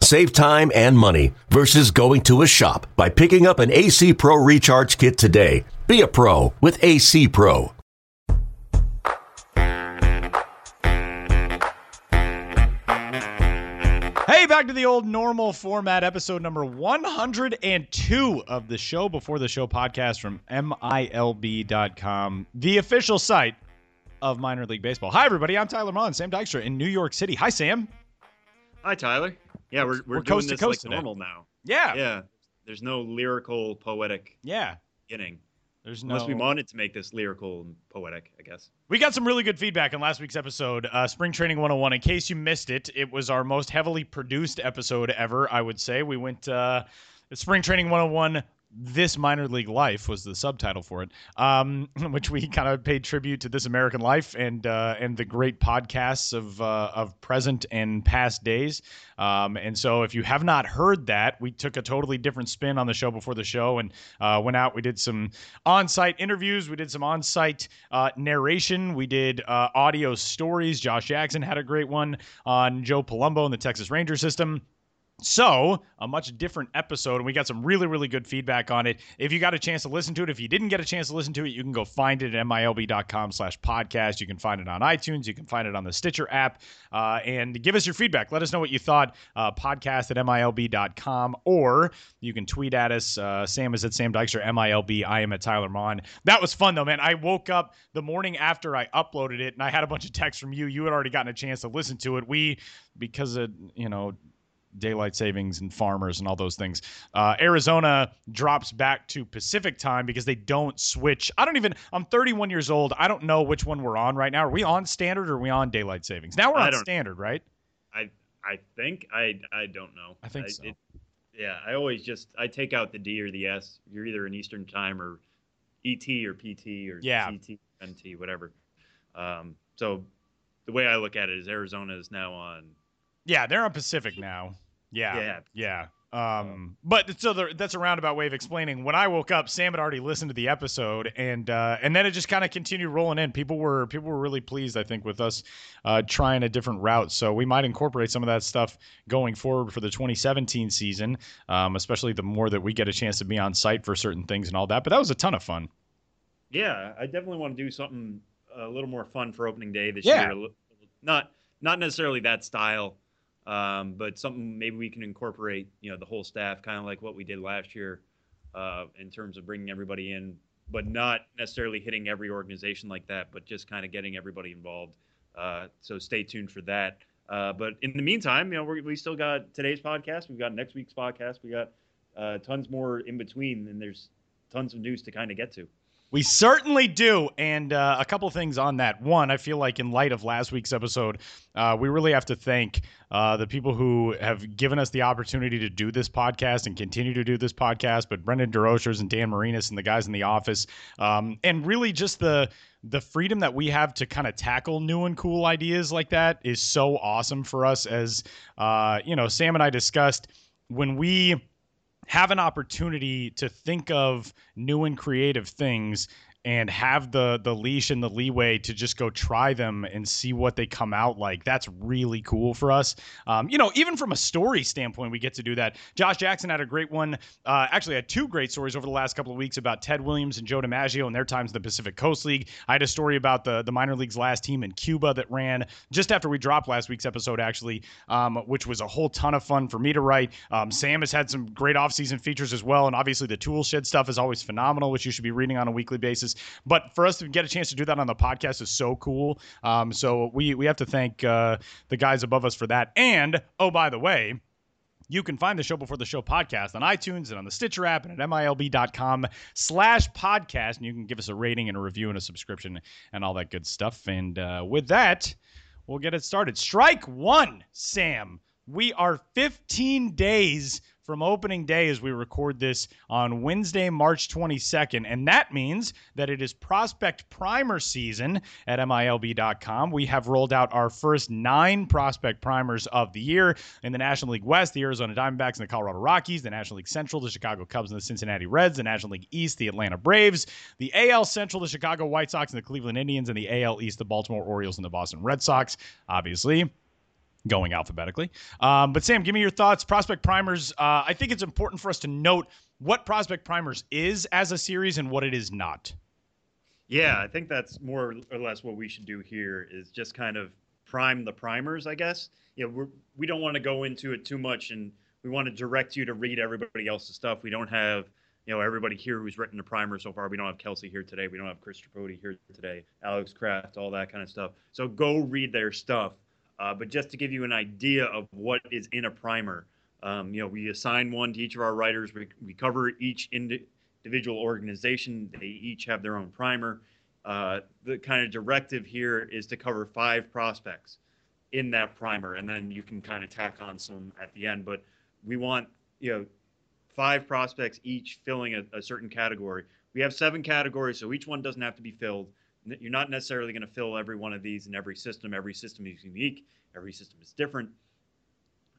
Save time and money versus going to a shop by picking up an AC Pro Recharge Kit today. Be a pro with AC Pro. Hey, back to the old normal format, episode number 102 of the show before the show podcast from MILB.com, the official site of minor league baseball. Hi, everybody. I'm Tyler Maun, Sam Dykstra in New York City. Hi, Sam. Hi, Tyler. Yeah, we're, we're, We're doing coast to coast like normal now. Yeah. Yeah. There's no lyrical, poetic Yeah. beginning. There's no. Unless we wanted to make this lyrical and poetic, I guess. We got some really good feedback in last week's episode, uh, Spring Training 101. In case you missed it, it was our most heavily produced episode ever, I would say. We went uh, Spring Training 101. This minor league life was the subtitle for it, um, which we kind of paid tribute to this American life and uh, and the great podcasts of uh, of present and past days. Um, and so, if you have not heard that, we took a totally different spin on the show before the show and uh, went out. We did some on-site interviews. We did some on-site uh, narration. We did uh, audio stories. Josh Jackson had a great one on Joe Palumbo and the Texas Ranger system. So, a much different episode, and we got some really, really good feedback on it. If you got a chance to listen to it, if you didn't get a chance to listen to it, you can go find it at milb.com slash podcast. You can find it on iTunes. You can find it on the Stitcher app. Uh, and give us your feedback. Let us know what you thought. Uh, podcast at milb.com, or you can tweet at us. Uh, Sam is at Sam Dykstra, MILB. I am at Tyler Maun. That was fun, though, man. I woke up the morning after I uploaded it, and I had a bunch of texts from you. You had already gotten a chance to listen to it. We, because of, you know, daylight savings and farmers and all those things. Uh, Arizona drops back to Pacific time because they don't switch. I don't even. I'm 31 years old. I don't know which one we're on right now. Are we on standard or are we on daylight savings? Now we're on standard, right? I I think I I don't know. I think so. yeah, I always just I take out the D or the S. You're either in Eastern Time or ET or PT or Yeah. CT, NT, whatever. Um, so the way I look at it is Arizona is now on. Yeah, they're on Pacific now. Yeah, Yeah. yeah. Um, but so the, that's a roundabout way of explaining. When I woke up, Sam had already listened to the episode, and uh, and then it just kind of continued rolling in. People were people were really pleased, I think, with us uh, trying a different route. So we might incorporate some of that stuff going forward for the 2017 season, um, especially the more that we get a chance to be on site for certain things and all that. But that was a ton of fun. Yeah, I definitely want to do something a little more fun for opening day this Yeah. year. Not not necessarily that style, um, but something maybe we can incorporate. You know, the whole staff, kind of like what we did last year, uh, in terms of bringing everybody in, but not necessarily hitting every organization like that, but just kind of getting everybody involved. Uh, so stay tuned for that. Uh, but in the meantime, you know, we we still got today's podcast. We've got next week's podcast. We got uh, tons more in between, and there's tons of news to kind of get to. We certainly do. And uh, a couple things on that. One, I feel like in light of last week's episode, uh, we really have to thank uh, the people who have given us the opportunity to do this podcast and continue to do this podcast. But Brendan DeRochers and Dan Marinas and the guys in the office, um, and really just the the freedom that we have to kind of tackle new and cool ideas like that is so awesome for us. As uh, you know, Sam and I discussed when we have an opportunity to think of new and creative things and have the the leash and the leeway to just go try them and see what they come out like. That's really cool for us. Um, you know, even from a story standpoint, we get to do that. Josh Jackson had a great one. Uh, actually, had two great stories over the last couple of weeks about Ted Williams and Joe DiMaggio and their times in the Pacific Coast League. I had a story about the the minor league's last team in Cuba that ran just after we dropped last week's episode, actually, um, which was a whole ton of fun for me to write. Um, Sam has had some great offseason features as well, and obviously the tool shed stuff is always phenomenal, which you should be reading on a weekly basis. But for us to get a chance to do that on the podcast is so cool. Um, so we we have to thank uh, the guys above us for that. And oh, by the way. You can find the Show Before the Show podcast on iTunes and on the Stitcher app and at MILB.com slash podcast. And you can give us a rating and a review and a subscription and all that good stuff. And uh, with that, we'll get it started. Strike one, Sam. We are 15 days from opening day as we record this on Wednesday, March 22nd. And that means that it is prospect primer season at MILB.com. We have rolled out our first nine prospect primers of the year in the National League West, the Arizona Diamondbacks and the Colorado Rockies, the National League Central, the Chicago Cubs and the Cincinnati Reds, the National League East, the Atlanta Braves, the AL Central, the Chicago White Sox and the Cleveland Indians, and the AL East, the Baltimore Orioles and the Boston Red Sox. Obviously, going alphabetically. Um, but Sam, give me your thoughts. Prospect Primers. Uh, I think it's important for us to note what Prospect Primers is as a series and what it is not. Yeah, I think that's more or less what we should do here is just kind of prime the primers, I guess. You know, we're, we don't want to go into it too much and we want to direct you to read everybody else's stuff. We don't have, you know, everybody here who's written a primer so far. We don't have Kelsey here today. We don't have Chris Tripodi here today, Alex Kraft, all that kind of stuff. So go read their stuff. Uh, but just to give you an idea of what is in a primer, um, you know, we assign one to each of our writers. We, we cover each individual organization. They each have their own primer. Uh, the kind of directive here is to cover five prospects in that primer, and then you can kind of tack on some at the end. But we want, you know, five prospects each filling a, a certain category. We have seven categories, so each one doesn't have to be filled you're not necessarily going to fill every one of these in every system. Every system is unique. Every system is different.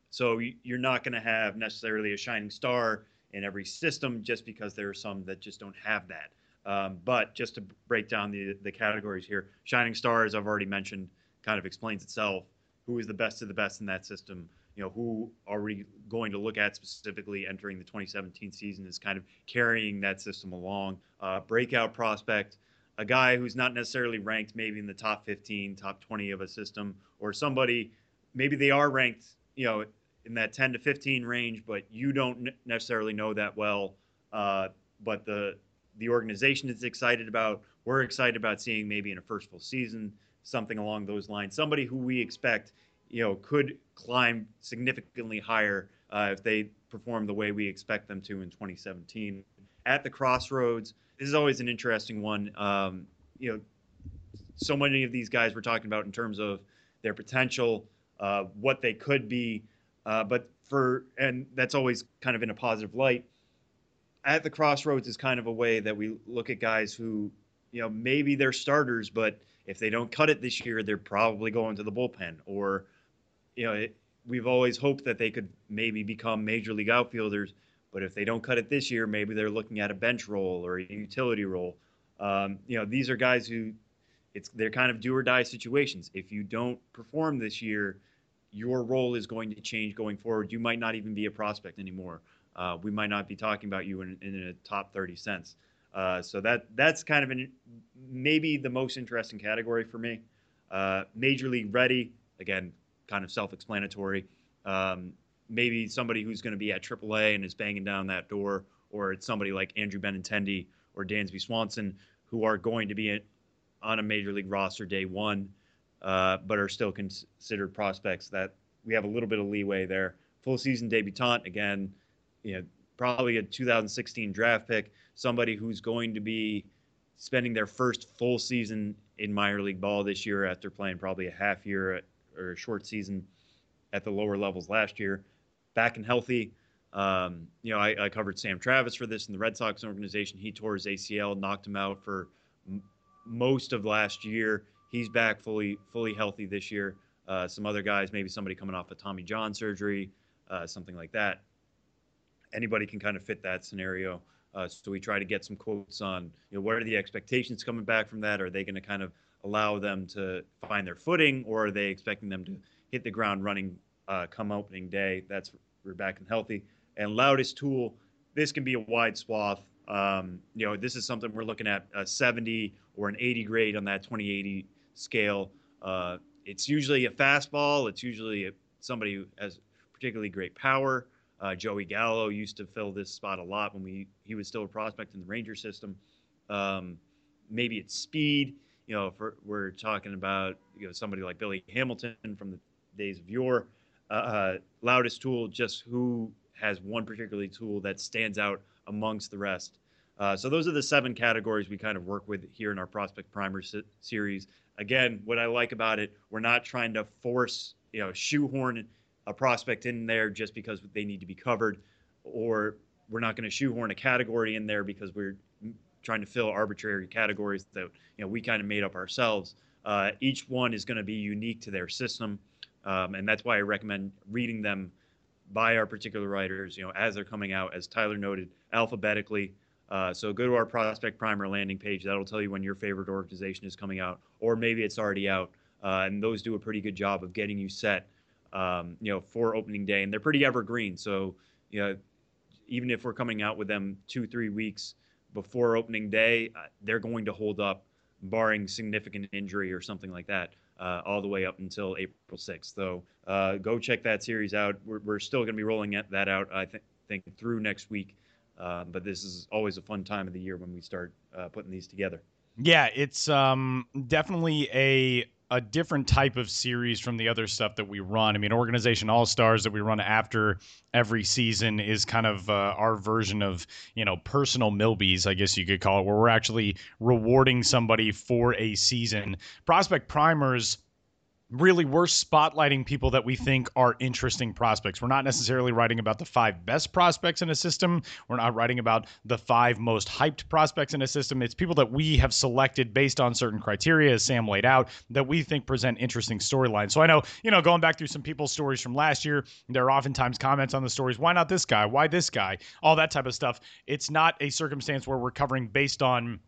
So you're not going to have necessarily a shining star in every system just because there are some that just don't have that. Um, but just to break down the the categories here, shining star, as I've already mentioned, kind of explains itself. Who is the best of the best in that system? You know, who are we going to look at specifically entering the 2017 season is kind of carrying that system along. Uh, breakout prospect a guy who's not necessarily ranked maybe in the top 15, top 20 of a system, or somebody maybe they are ranked, you know, in that 10 to 15 range, but you don't necessarily know that well. Uh, but the the organization is excited about. We're excited about seeing maybe in a first full season something along those lines. Somebody who we expect, you know, could climb significantly higher uh, if they perform the way we expect them to in 2017. At the crossroads, this is always an interesting one. Um, you know, so many of these guys we're talking about in terms of their potential, uh, what they could be, uh, but for and that's always kind of in a positive light. At the crossroads is kind of a way that we look at guys who, you know, maybe they're starters, but if they don't cut it this year, they're probably going to the bullpen. Or, you know, it, we've always hoped that they could maybe become major league outfielders but if they don't cut it this year, maybe they're looking at a bench role or a utility role. Um, you know, these are guys who it's they're kind of do or die situations. If you don't perform this year, your role is going to change going forward. You might not even be a prospect anymore. Uh, we might not be talking about you in, in a top 30 cents. Uh, so that that's kind of an, maybe the most interesting category for me. Uh, Major League Ready, again, kind of self-explanatory. Um, maybe somebody who's going to be at AAA and is banging down that door, or it's somebody like Andrew Benintendi or Dansby Swanson who are going to be on a major league roster day one, uh, but are still considered prospects. That we have a little bit of leeway there. Full season debutant again, you know, probably a 2016 draft pick, somebody who's going to be spending their first full season in minor league ball this year after playing probably a half year at, or a short season at the lower levels last year back and healthy. Um, you know, I, I, covered Sam Travis for this in the Red Sox organization. He tore his ACL, knocked him out for m- most of last year. He's back fully fully healthy this year. Uh, some other guys, maybe somebody coming off of Tommy John surgery, uh, something like that. Anybody can kind of fit that scenario. Uh, so we try to get some quotes on, you know, what are the expectations coming back from that? Are they going to kind of allow them to find their footing, or are they expecting them to hit the ground running uh, come opening day? That's we're back and healthy. And loudest tool, this can be a wide swath. Um, you know, this is something we're looking at a 70 or an 80 grade on that 2080 scale. Uh, it's usually a fastball. It's usually a, somebody who has particularly great power. Uh, Joey Gallo used to fill this spot a lot when we he was still a prospect in the Ranger system. Um, maybe it's speed. You know, for, we're talking about you know somebody like Billy Hamilton from the days of yore uh, loudest tool, just who has one particular tool that stands out amongst the rest. Uh, so those are the seven categories we kind of work with here in our prospect primer se- series. Again, what I like about it, we're not trying to force, you know, shoehorn a prospect in there just because they need to be covered or we're not going to shoehorn a category in there because we're trying to fill arbitrary categories that you know we kind of made up ourselves. Uh, each one is going to be unique to their system, um, and that's why I recommend reading them by our particular writers. You know, as they're coming out, as Tyler noted, alphabetically. Uh, so go to our prospect primer landing page. That'll tell you when your favorite organization is coming out, or maybe it's already out. Uh, and those do a pretty good job of getting you set, um, you know, for opening day. And they're pretty evergreen. So, you know, even if we're coming out with them two, three weeks before opening day, uh, they're going to hold up, barring significant injury or something like that, uh, all the way up until April 6th. So uh, go check that series out. We're, we're still going to be rolling that out, I th- think, through next week. Uh, but this is always a fun time of the year when we start uh, putting these together. Yeah, it's um, definitely a a different type of series from the other stuff that we run. I mean, Organization All Stars that we run after every season is kind of uh, our version of, you know, personal Milbies, I guess you could call it, where we're actually rewarding somebody for a season. Prospect Primers really we're spotlighting people that we think are interesting prospects. We're not necessarily writing about the five best prospects in a system. We're not writing about the five most hyped prospects in a system. It's people that we have selected based on certain criteria, as Sam laid out, that we think present interesting storylines. So I know, you know, going back through some people's stories from last year, there are oftentimes comments on the stories. Why not this guy? Why this guy? All that type of stuff. It's not a circumstance where we're covering based on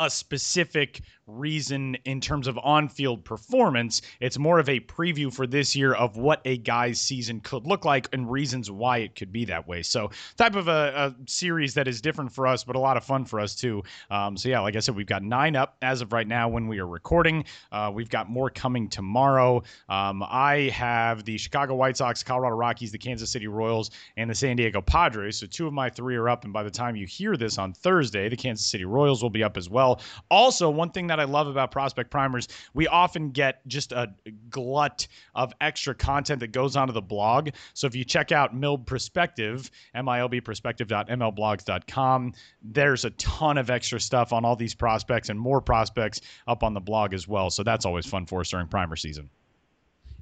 a specific reason in terms of on-field performance. It's more of a preview for this year of what a guy's season could look like and reasons why it could be that way. So, type of a, a series that is different for us, but a lot of fun for us too. Um, so yeah, like I said, we've got nine up as of right now when we are recording. Uh, we've got more coming tomorrow. Um, I have the Chicago White Sox, Colorado Rockies, the Kansas City Royals, and the San Diego Padres. So two of my three are up, and by the time you hear this on Thursday, the Kansas City Royals will be up as well. Also, one thing that I love about Prospect Primers, we often get just a glut of extra content that goes onto the blog. So if you check out Milb Perspective, milbperspective.mlblogs.com, there's a ton of extra stuff on all these prospects and more prospects up on the blog as well. So that's always fun for us during primer season.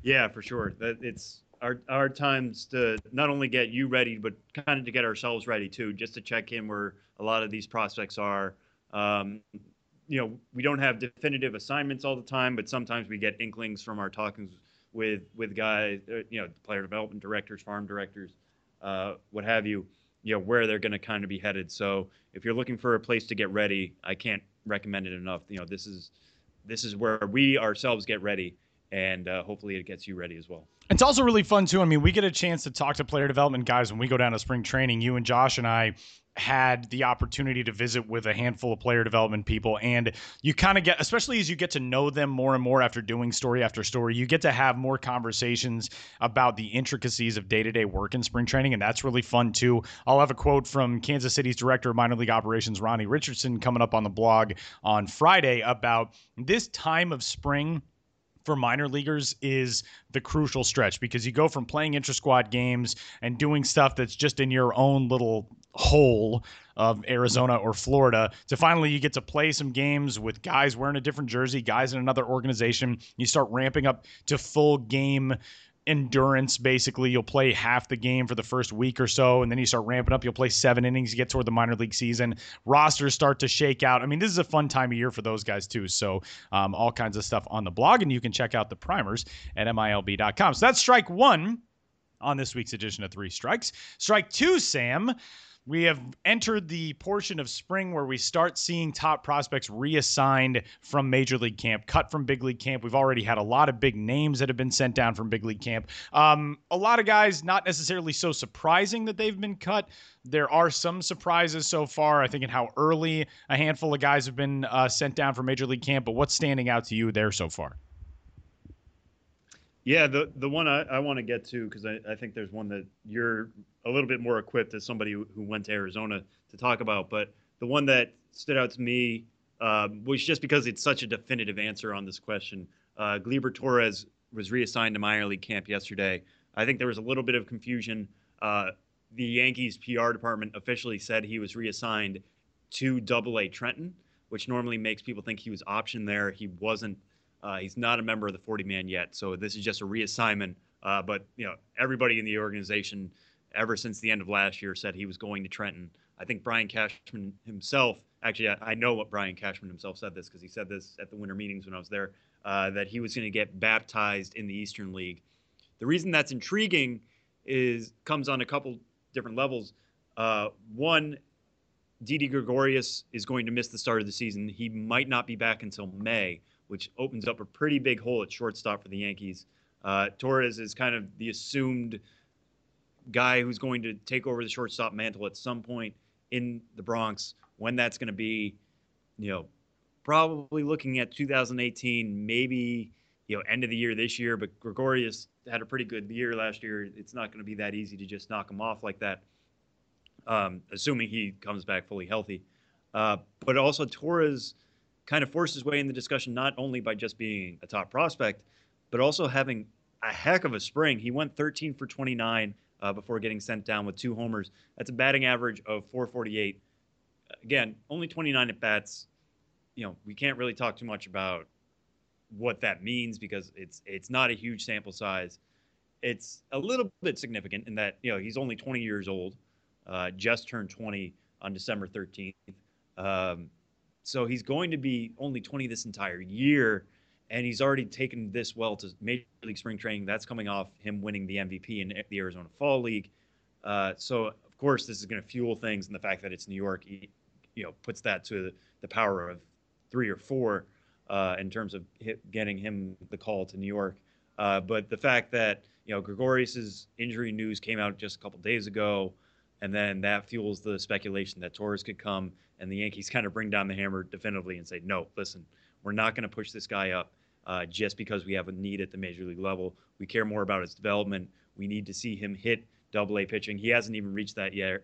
Yeah, for sure. That it's our our times to not only get you ready, but kind of to get ourselves ready too, just to check in where a lot of these prospects are. Um, you know, we don't have definitive assignments all the time, but sometimes we get inklings from our talkings with with guys, uh, you know, player development directors, farm directors, uh, what have you, you know, where they're going to kind of be headed. So if you're looking for a place to get ready, I can't recommend it enough. You know, this is this is where we ourselves get ready, and uh, hopefully it gets you ready as well. It's also really fun too. I mean, we get a chance to talk to player development guys when we go down to spring training. You and Josh and I had the opportunity to visit with a handful of player development people and you kind of get especially as you get to know them more and more after doing story after story you get to have more conversations about the intricacies of day-to-day work in spring training and that's really fun too i'll have a quote from kansas city's director of minor league operations ronnie richardson coming up on the blog on friday about this time of spring for minor leaguers is the crucial stretch because you go from playing intra squad games and doing stuff that's just in your own little hole of Arizona or Florida to finally you get to play some games with guys wearing a different jersey, guys in another organization. You start ramping up to full game endurance basically. You'll play half the game for the first week or so and then you start ramping up. You'll play seven innings you get toward the minor league season. Rosters start to shake out. I mean this is a fun time of year for those guys too. So um, all kinds of stuff on the blog and you can check out the primers at milb.com so that's strike one on this week's edition of three strikes. Strike two sam we have entered the portion of spring where we start seeing top prospects reassigned from major league camp, cut from big league camp. We've already had a lot of big names that have been sent down from big league camp. Um, a lot of guys, not necessarily so surprising that they've been cut. There are some surprises so far. I think in how early a handful of guys have been uh, sent down from major league camp. But what's standing out to you there so far? Yeah, the the one I, I want to get to because I, I think there's one that you're a little bit more equipped as somebody who went to Arizona to talk about. But the one that stood out to me uh, was just because it's such a definitive answer on this question. Uh, Gleyber Torres was reassigned to minor league camp yesterday. I think there was a little bit of confusion. Uh, the Yankees PR department officially said he was reassigned to Double A Trenton, which normally makes people think he was optioned there. He wasn't. Uh, he's not a member of the 40 man yet, so this is just a reassignment. Uh, but you know, everybody in the organization ever since the end of last year said he was going to Trenton. I think Brian Cashman himself, actually, I, I know what Brian Cashman himself said this because he said this at the winter meetings when I was there, uh, that he was going to get baptized in the Eastern League. The reason that's intriguing is comes on a couple different levels. Uh, one, Didi Gregorius is going to miss the start of the season. He might not be back until May, which opens up a pretty big hole at shortstop for the Yankees. Uh, Torres is kind of the assumed guy who's going to take over the shortstop mantle at some point in the Bronx. When that's going to be, you know, probably looking at 2018, maybe you know end of the year this year. But Gregorius had a pretty good year last year. It's not going to be that easy to just knock him off like that um, assuming he comes back fully healthy. Uh, but also Torres kind of forced his way in the discussion not only by just being a top prospect, but also having a heck of a spring. He went 13 for 29 uh, before getting sent down with two homers. That's a batting average of 448. Again, only 29 at bats. You know, we can't really talk too much about what that means because it's it's not a huge sample size. It's a little bit significant in that you know he's only 20 years old uh, just turned 20 on December 13th. Um, so he's going to be only 20 this entire year, and he's already taken this well to Major League Spring Training. That's coming off him winning the MVP in the Arizona Fall League. Uh, so of course this is going to fuel things, and the fact that it's New York, you know, puts that to the power of three or four uh, in terms of getting him the call to New York. Uh, but the fact that you know Gregorius's injury news came out just a couple days ago and then that fuels the speculation that Torres could come and the Yankees kind of bring down the hammer definitively and say, no, listen, we're not going to push this guy up uh, just because we have a need at the major league level. We care more about his development. We need to see him hit double A pitching. He hasn't even reached that yet.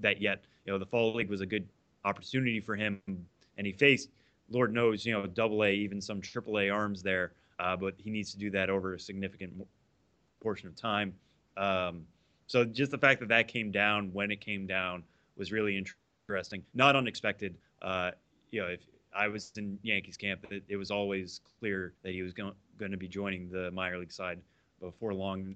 That yet, you know, the fall league was a good opportunity for him, and he faced, Lord knows, you know, double A, even some triple A arms there. Uh, but he needs to do that over a significant portion of time. Um, so just the fact that that came down when it came down was really interesting, not unexpected. Uh, you know, if I was in Yankees camp, it, it was always clear that he was going to be joining the minor league side before long,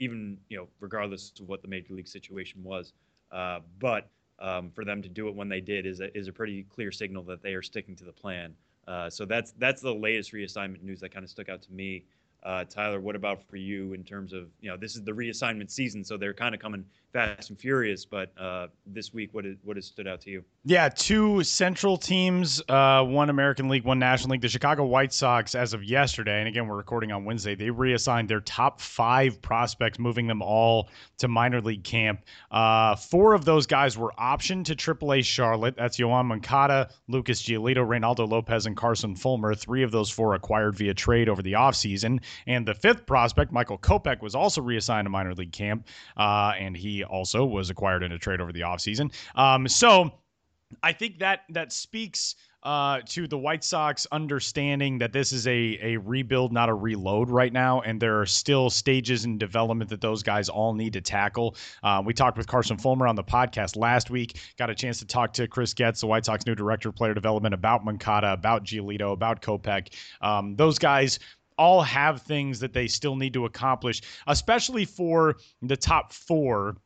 even you know, regardless of what the major league situation was. Uh, but um, for them to do it when they did is a, is a pretty clear signal that they are sticking to the plan. Uh, so that's that's the latest reassignment news that kind of stuck out to me. Uh, Tyler, what about for you in terms of you know this is the reassignment season, so they're kind of coming fast and furious. But uh, this week, what is, what has stood out to you? Yeah, two Central teams, uh, one American League, one National League. The Chicago White Sox, as of yesterday, and again we're recording on Wednesday, they reassigned their top five prospects, moving them all to minor league camp. Uh, four of those guys were optioned to AAA Charlotte. That's Yoan Moncada, Lucas Giolito, Reynaldo Lopez, and Carson Fulmer. Three of those four acquired via trade over the offseason. And the fifth prospect, Michael Kopech, was also reassigned to minor league camp, uh, and he also was acquired in a trade over the offseason. Um, so I think that that speaks uh, to the White Sox understanding that this is a, a rebuild, not a reload right now, and there are still stages in development that those guys all need to tackle. Uh, we talked with Carson Fulmer on the podcast last week, got a chance to talk to Chris Getz, the White Sox new director of player development, about Moncada, about Giolito, about Kopech. Um, those guys all have things that they still need to accomplish, especially for the top four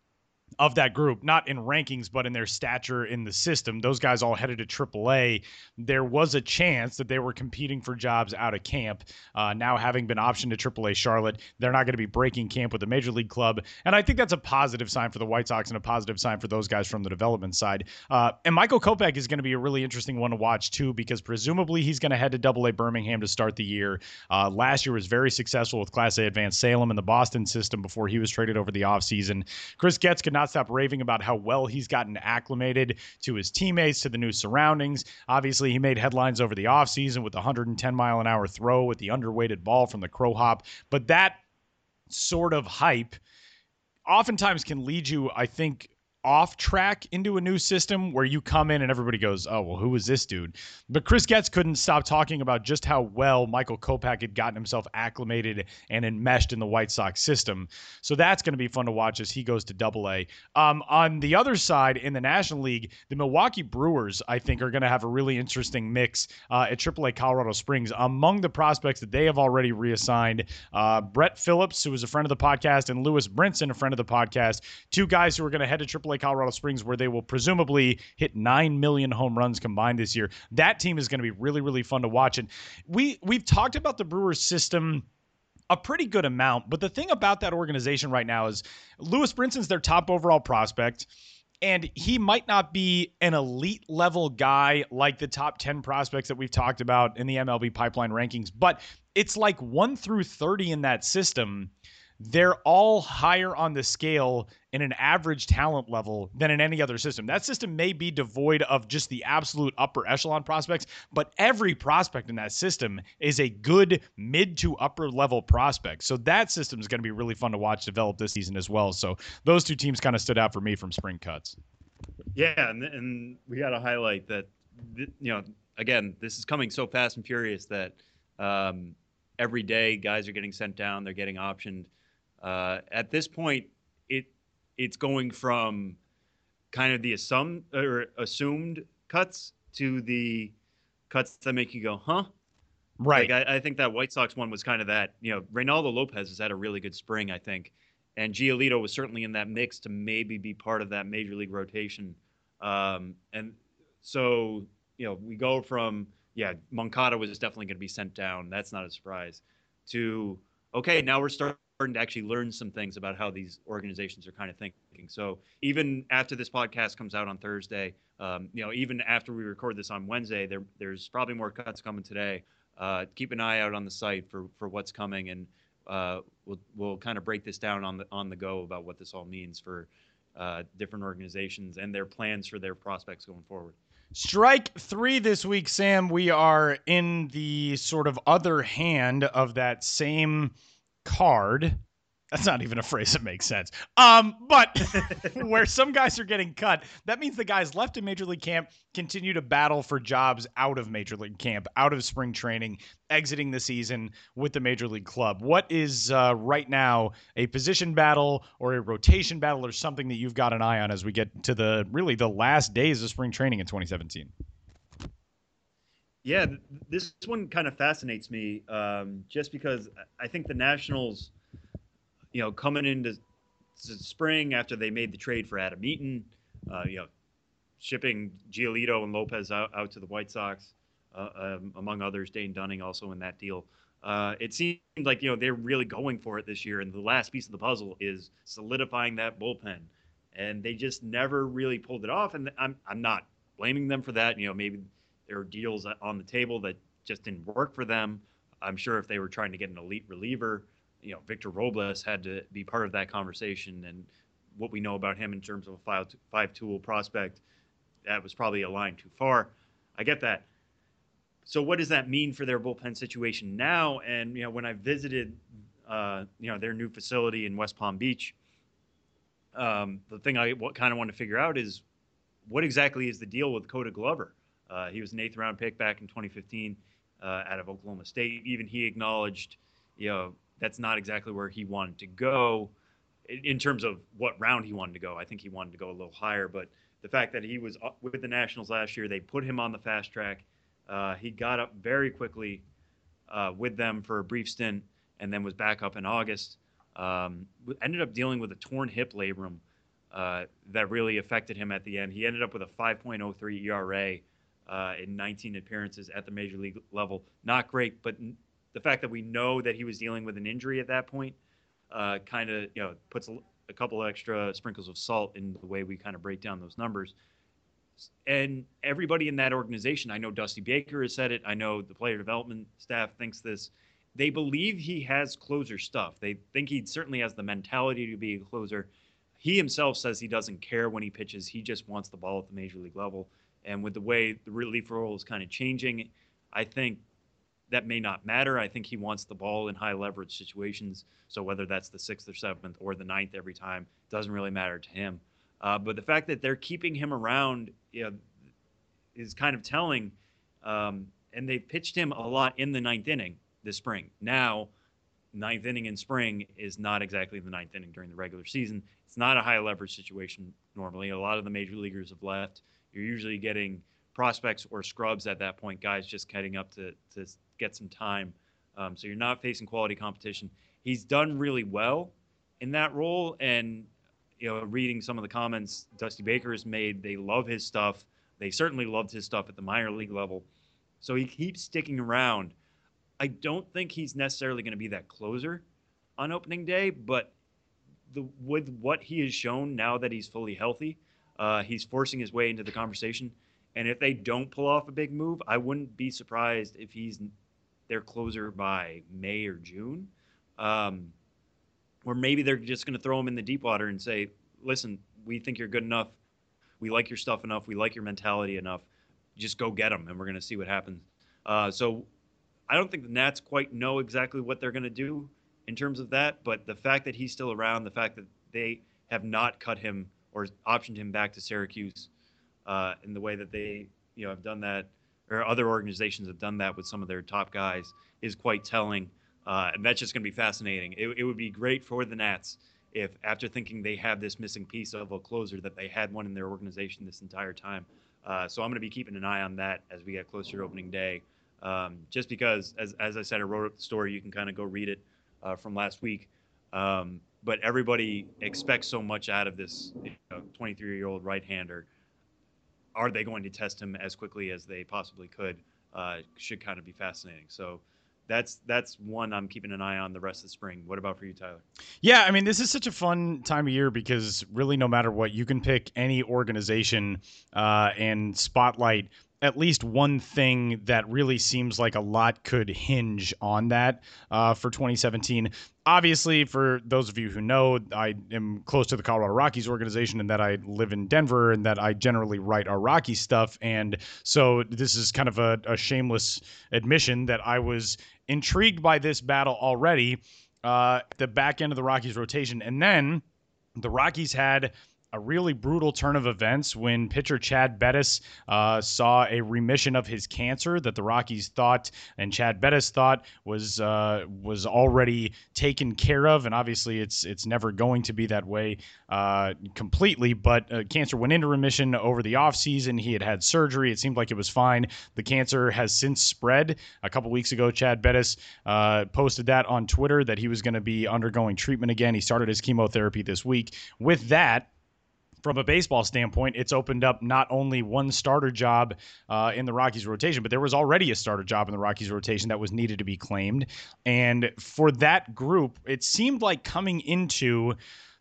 of that group, not in rankings, but in their stature in the system. Those guys all headed to AAA. There was a chance that they were competing for jobs out of camp. Uh, now, having been optioned to AAA Charlotte, they're not going to be breaking camp with a major league club. And I think that's a positive sign for the White Sox and a positive sign for those guys from the development side. Uh, and Michael Kopech is going to be a really interesting one to watch, too, because presumably he's going to head to AA Birmingham to start the year. Uh, last year was very successful with Class A Advanced Salem in the Boston system before he was traded over the offseason. Chris Getz could not stop raving about how well he's gotten acclimated to his teammates, to the new surroundings. Obviously, he made headlines over the offseason with the 110 mile an hour throw with the underweighted ball from the crow hop. But that sort of hype oftentimes can lead you, I think, off track into a new system where you come in and everybody goes, oh, well, who was this dude? But Chris Getz couldn't stop talking about just how well Michael Kopech had gotten himself acclimated and enmeshed in the White Sox system. So that's going to be fun to watch as he goes to double A. Um, on the other side, in the National League, the Milwaukee Brewers, I think, are going to have a really interesting mix uh, at AAA Colorado Springs. Among the prospects that they have already reassigned, uh, Brett Phillips, who is a friend of the podcast, and Lewis Brinson, a friend of the podcast, two guys who are going to head to AAA Colorado Springs, where they will presumably hit nine million home runs combined this year. That team is going to be really, really fun to watch. And we we've talked about the Brewers system a pretty good amount, but the thing about that organization right now is Lewis Brinson's their top overall prospect. And he might not be an elite level guy like the top 10 prospects that we've talked about in the MLB pipeline rankings, but it's like 1 through 30 in that system they're all higher on the scale in an average talent level than in any other system. That system may be devoid of just the absolute upper echelon prospects, but every prospect in that system is a good mid to upper level prospect. So that system is going to be really fun to watch develop this season as well. So those two teams kind of stood out for me from spring cuts. Yeah, and, and we got to highlight that, you know, again, this is coming so fast and furious that um, every day guys are getting sent down, they're getting optioned. Uh, at this point, it it's going from kind of the assum- or assumed cuts to the cuts that make you go, huh? Right. Like, I, I, think that White Sox one was kind of that. You know, Reynaldo Lopez has had a really good spring, I think, and Giolito was certainly in that mix to maybe be part of that major league rotation. Um, and so, you know, we go from yeah, Moncada was definitely going to be sent down. That's not a surprise. To okay, now we're starting to actually learn some things about how these organizations are kind of thinking. So even after this podcast comes out on Thursday, um, you know, even after we record this on Wednesday, there, there's probably more cuts coming today. Uh, keep an eye out on the site for, for what's coming, and uh, we'll, we'll kind of break this down on the on the go about what this all means for uh, different organizations and their plans for their prospects going forward. Strike three this week, Sam. We are in the sort of other hand of that same card. That's not even a phrase that makes sense. Um, but where some guys are getting cut, that means the guys left in Major League Camp continue to battle for jobs out of Major League Camp, out of spring training, exiting the season with the Major League club. What is uh, right now a position battle or a rotation battle or something that you've got an eye on as we get to the really the last days of spring training in 2017? Yeah, this one kind of fascinates me, um, just because I think the Nationals, you know, coming into spring after they made the trade for Adam Eaton, uh, you know, shipping Giolito and Lopez out, out to the White Sox, uh, um, among others, Dane Dunning also in that deal. Uh, it seemed like you know they're really going for it this year, and the last piece of the puzzle is solidifying that bullpen, and they just never really pulled it off. And I'm I'm not blaming them for that. You know, maybe there are deals on the table that just didn't work for them. I'm sure if they were trying to get an elite reliever, you know, Victor Robles had to be part of that conversation. And what we know about him in terms of a five, five tool prospect, that was probably a line too far. I get that. So what does that mean for their bullpen situation now? And you know, when I visited, uh, you know, their new facility in West Palm Beach, um, the thing I kind of want to figure out is what exactly is the deal with Koda Glover? Uh, he was an eighth round pick back in 2015 uh, out of Oklahoma State. Even he acknowledged, you know, that's not exactly where he wanted to go in terms of what round he wanted to go. I think he wanted to go a little higher, but the fact that he was with the Nationals last year, they put him on the fast track. Uh, he got up very quickly uh, with them for a brief stint and then was back up in August. Um, ended up dealing with a torn hip labrum uh, that really affected him at the end. He ended up with a 5.03 ERA uh, in 19 appearances at the major league level. Not great, but the fact that we know that he was dealing with an injury at that point uh, kind of you know puts a, a couple extra sprinkles of salt in the way we kind of break down those numbers. And everybody in that organization, I know Dusty Baker has said it. I know the player development staff thinks this. They believe he has closer stuff. They think he certainly has the mentality to be a closer. He himself says he doesn't care when he pitches. He just wants the ball at the major league level. And with the way the relief role is kind of changing, I think that may not matter. I think he wants the ball in high leverage situations. So whether that's the sixth or seventh or the ninth every time doesn't really matter to him. Uh, but the fact that they're keeping him around you know, is kind of telling. Um, and they pitched him a lot in the ninth inning this spring. Now, ninth inning in spring is not exactly the ninth inning during the regular season. It's not a high leverage situation normally. A lot of the major leaguers have left. You're usually getting prospects or scrubs at that point, guys just heading up to, to get some time. Um, so you're not facing quality competition. He's done really well in that role. And, you know, reading some of the comments Dusty Baker has made, they love his stuff. They certainly loved his stuff at the minor league level. So he keeps sticking around. I don't think he's necessarily going to be that closer on opening day, but the with what he has shown now that he's fully healthy, uh, he's forcing his way into the conversation. And if they don't pull off a big move, I wouldn't be surprised if he's their closer by May or June. Um, or maybe they're just going to throw him in the deep water and say, listen, we think you're good enough. We like your stuff enough. We like your mentality enough. Just go get him, and we're going to see what happens. Uh, so I don't think the Nats quite know exactly what they're going to do in terms of that. But the fact that he's still around, the fact that they have not cut him or optioned him back to Syracuse uh, in the way that they you know have done that, or other organizations have done that with some of their top guys, is quite telling. Uh, and that's just going to be fascinating. It, it would be great for the Nats if, after thinking they have this missing piece of a closer, that they had one in their organization this entire time. Uh, so I'm going to be keeping an eye on that as we get closer to opening day. Um, just because, as, as I said, I wrote up the story. You can kind of go read it uh, from last week. Um, but everybody expects so much out of this 23 you know, year old right hander. Are they going to test him as quickly as they possibly could? Uh, should kind of be fascinating. So that's that's one I'm keeping an eye on the rest of the spring. What about for you, Tyler? Yeah, I mean, this is such a fun time of year because really, no matter what, you can pick any organization uh, and spotlight at least one thing that really seems like a lot could hinge on that uh, for 2017. Obviously, for those of you who know, I am close to the Colorado Rockies organization and that I live in Denver and that I generally write our Rocky stuff. And so this is kind of a, a shameless admission that I was intrigued by this battle already, uh, the back end of the Rockies rotation. And then the Rockies had a really brutal turn of events when pitcher Chad Bettis uh, saw a remission of his cancer that the Rockies thought and Chad Bettis thought was uh, was already taken care of, and obviously it's it's never going to be that way uh, completely. But uh, cancer went into remission over the offseason. He had had surgery. It seemed like it was fine. The cancer has since spread. A couple weeks ago, Chad Bettis uh, posted that on Twitter that he was going to be undergoing treatment again. He started his chemotherapy this week. With that from a baseball standpoint, it's opened up not only one starter job uh, in the Rockies rotation, but there was already a starter job in the Rockies rotation that was needed to be claimed. And for that group, it seemed like coming into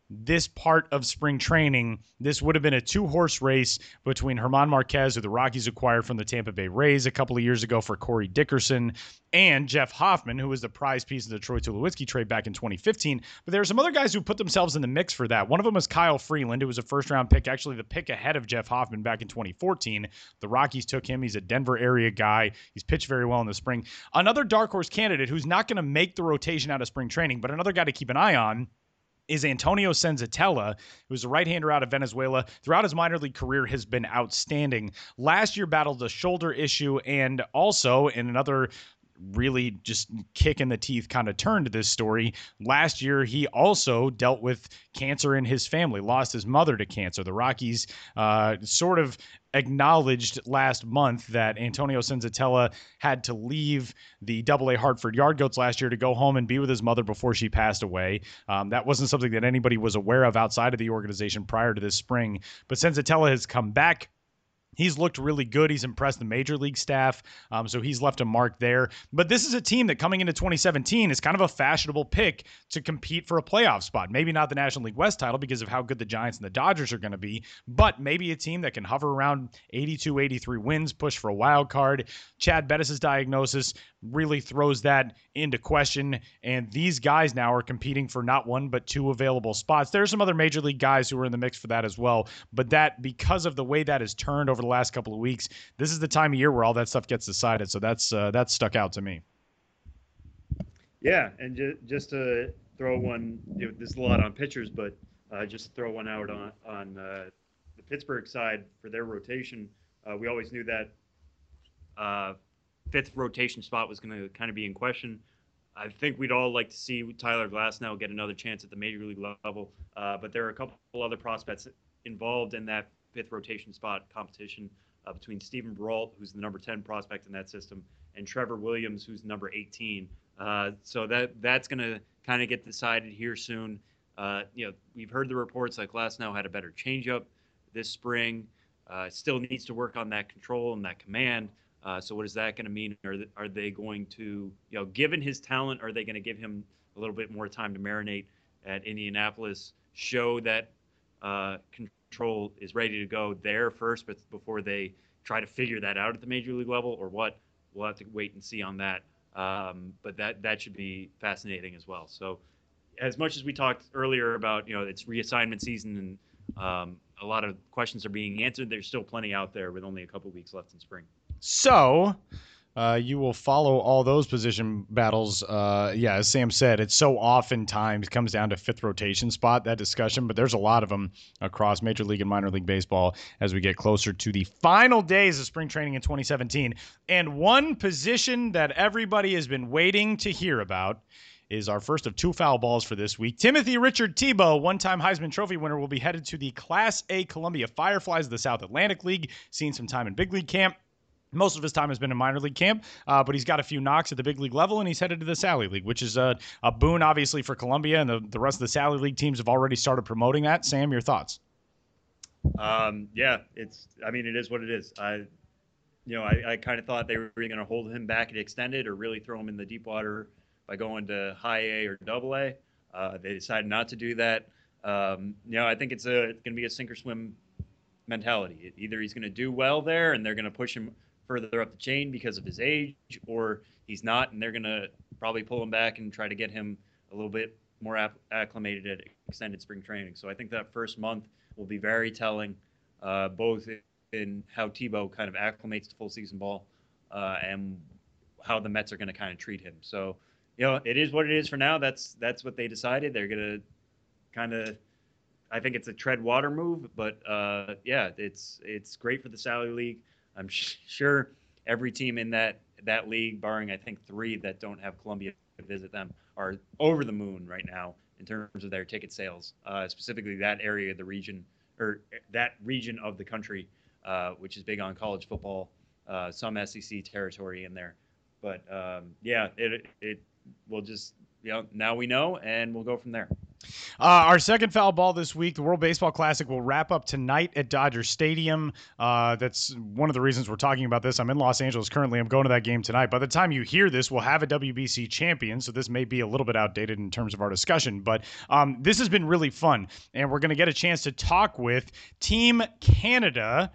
this part of spring training, this would have been a two horse race between German Marquez, who the Rockies acquired from the Tampa Bay Rays a couple of years ago for Corey Dickerson, and Jeff Hoffman, who was the prize piece of the Troy Tulowitzki trade back in 2015. But there are some other guys who put themselves in the mix for that. One of them was Kyle Freeland, who was a first round pick, actually the pick ahead of Jeff Hoffman back in 2014. The Rockies took him. He's a Denver area guy. He's pitched very well in the spring. Another dark horse candidate who's not going to make the rotation out of spring training, but another guy to keep an eye on is Antonio Senzatela, who's a right-hander out of Venezuela. Throughout his minor league career, has been outstanding. Last year, battled a shoulder issue, and also in another really just kick in the teeth kind of turn to this story. Last year, he also dealt with cancer in his family, lost his mother to cancer. The Rockies uh, sort of acknowledged last month that Antonio Senzatela had to leave the Double A Hartford Yard Goats last year to go home and be with his mother before she passed away. Um, that wasn't something that anybody was aware of outside of the organization prior to this spring. But Senzatela has come back He's looked really good. He's impressed the major league staff. Um, so he's left a mark there. But this is a team that coming into 2017 is kind of a fashionable pick to compete for a playoff spot. Maybe not the National League West title because of how good the Giants and the Dodgers are going to be, but maybe a team that can hover around 82, 83 wins, push for a wild card. Chad Bettis' diagnosis really throws that into question. And these guys now are competing for not one, but two available spots. There are some other major league guys who are in the mix for that as well. But that, because of the way that has turned over the last couple of weeks, this is the time of year where all that stuff gets decided. So that's uh, that's stuck out to me. Yeah, and ju- just to throw one, you know, there's a lot on pitchers, but uh, just throw one out on on uh, the Pittsburgh side for their rotation. Uh, we always knew that uh, fifth rotation spot was going to kind of be in question. I think we'd all like to see Tyler Glasnow get another chance at the major league level, uh, but there are a couple other prospects involved in that fifth rotation spot competition uh, between Steven Brault, who's the number 10 prospect in that system, and Trevor Williams, who's number 18. Uh, so that that's going to kind of get decided here soon. Uh, you know, we've heard the reports like Glasnow had a better changeup this spring. Uh, still needs to work on that control and that command. Uh, so what is that going to mean? Are are they going to, you know, given his talent, are they going to give him a little bit more time to marinate at Indianapolis, show that uh, is ready to go there first, but before they try to figure that out at the major league level, or what? We'll have to wait and see on that. Um, but that that should be fascinating as well. So, as much as we talked earlier about, you know, it's reassignment season and um, a lot of questions are being answered, there's still plenty out there with only a couple weeks left in spring. So, uh, you will follow all those position battles. Uh, yeah, as Sam said, it so oftentimes comes down to fifth rotation spot, that discussion, but there's a lot of them across Major League and Minor League Baseball as we get closer to the final days of spring training in 2017. And one position that everybody has been waiting to hear about is our first of two foul balls for this week. Timothy Richard Tebow, one time Heisman Trophy winner, will be headed to the Class A Columbia Fireflies of the South Atlantic League, seeing some time in big league camp. Most of his time has been in minor league camp, uh, but he's got a few knocks at the big league level, and he's headed to the Sally League, which is a, a boon, obviously, for Columbia, and the, the rest of the Sally League teams have already started promoting that. Sam, your thoughts? Um, yeah, it's. I mean, it is what it is. I, you know, I, I kind of thought they were going to hold him back and extend it, or really throw him in the deep water by going to high A or double A. Uh, they decided not to do that. Um, you know, I think it's a it's going to be a sink or swim mentality. Either he's going to do well there, and they're going to push him further up the chain because of his age, or he's not, and they're going to probably pull him back and try to get him a little bit more acclimated at extended spring training. So I think that first month will be very telling, uh, both in how Tebow kind of acclimates to full season ball uh, and how the Mets are going to kind of treat him. So, you know, it is what it is for now. That's that's what they decided. They're going to kind of. I think it's a tread water move, but uh, yeah, it's it's great for the Sally League. I'm sure every team in that that league, barring I think three that don't have Columbia visit them, are over the moon right now in terms of their ticket sales. Uh, specifically, that area of the region or that region of the country, uh, which is big on college football, uh, some SEC territory in there. But um, yeah, it it will just you know now we know, and we'll go from there. Uh, our second foul ball this week, the World Baseball Classic, will wrap up tonight at Dodger Stadium. Uh, that's one of the reasons we're talking about this. I'm in Los Angeles currently. I'm going to that game tonight. By the time you hear this, we'll have a WBC champion, so this may be a little bit outdated in terms of our discussion. But um, this has been really fun, and we're going to get a chance to talk with Team Canada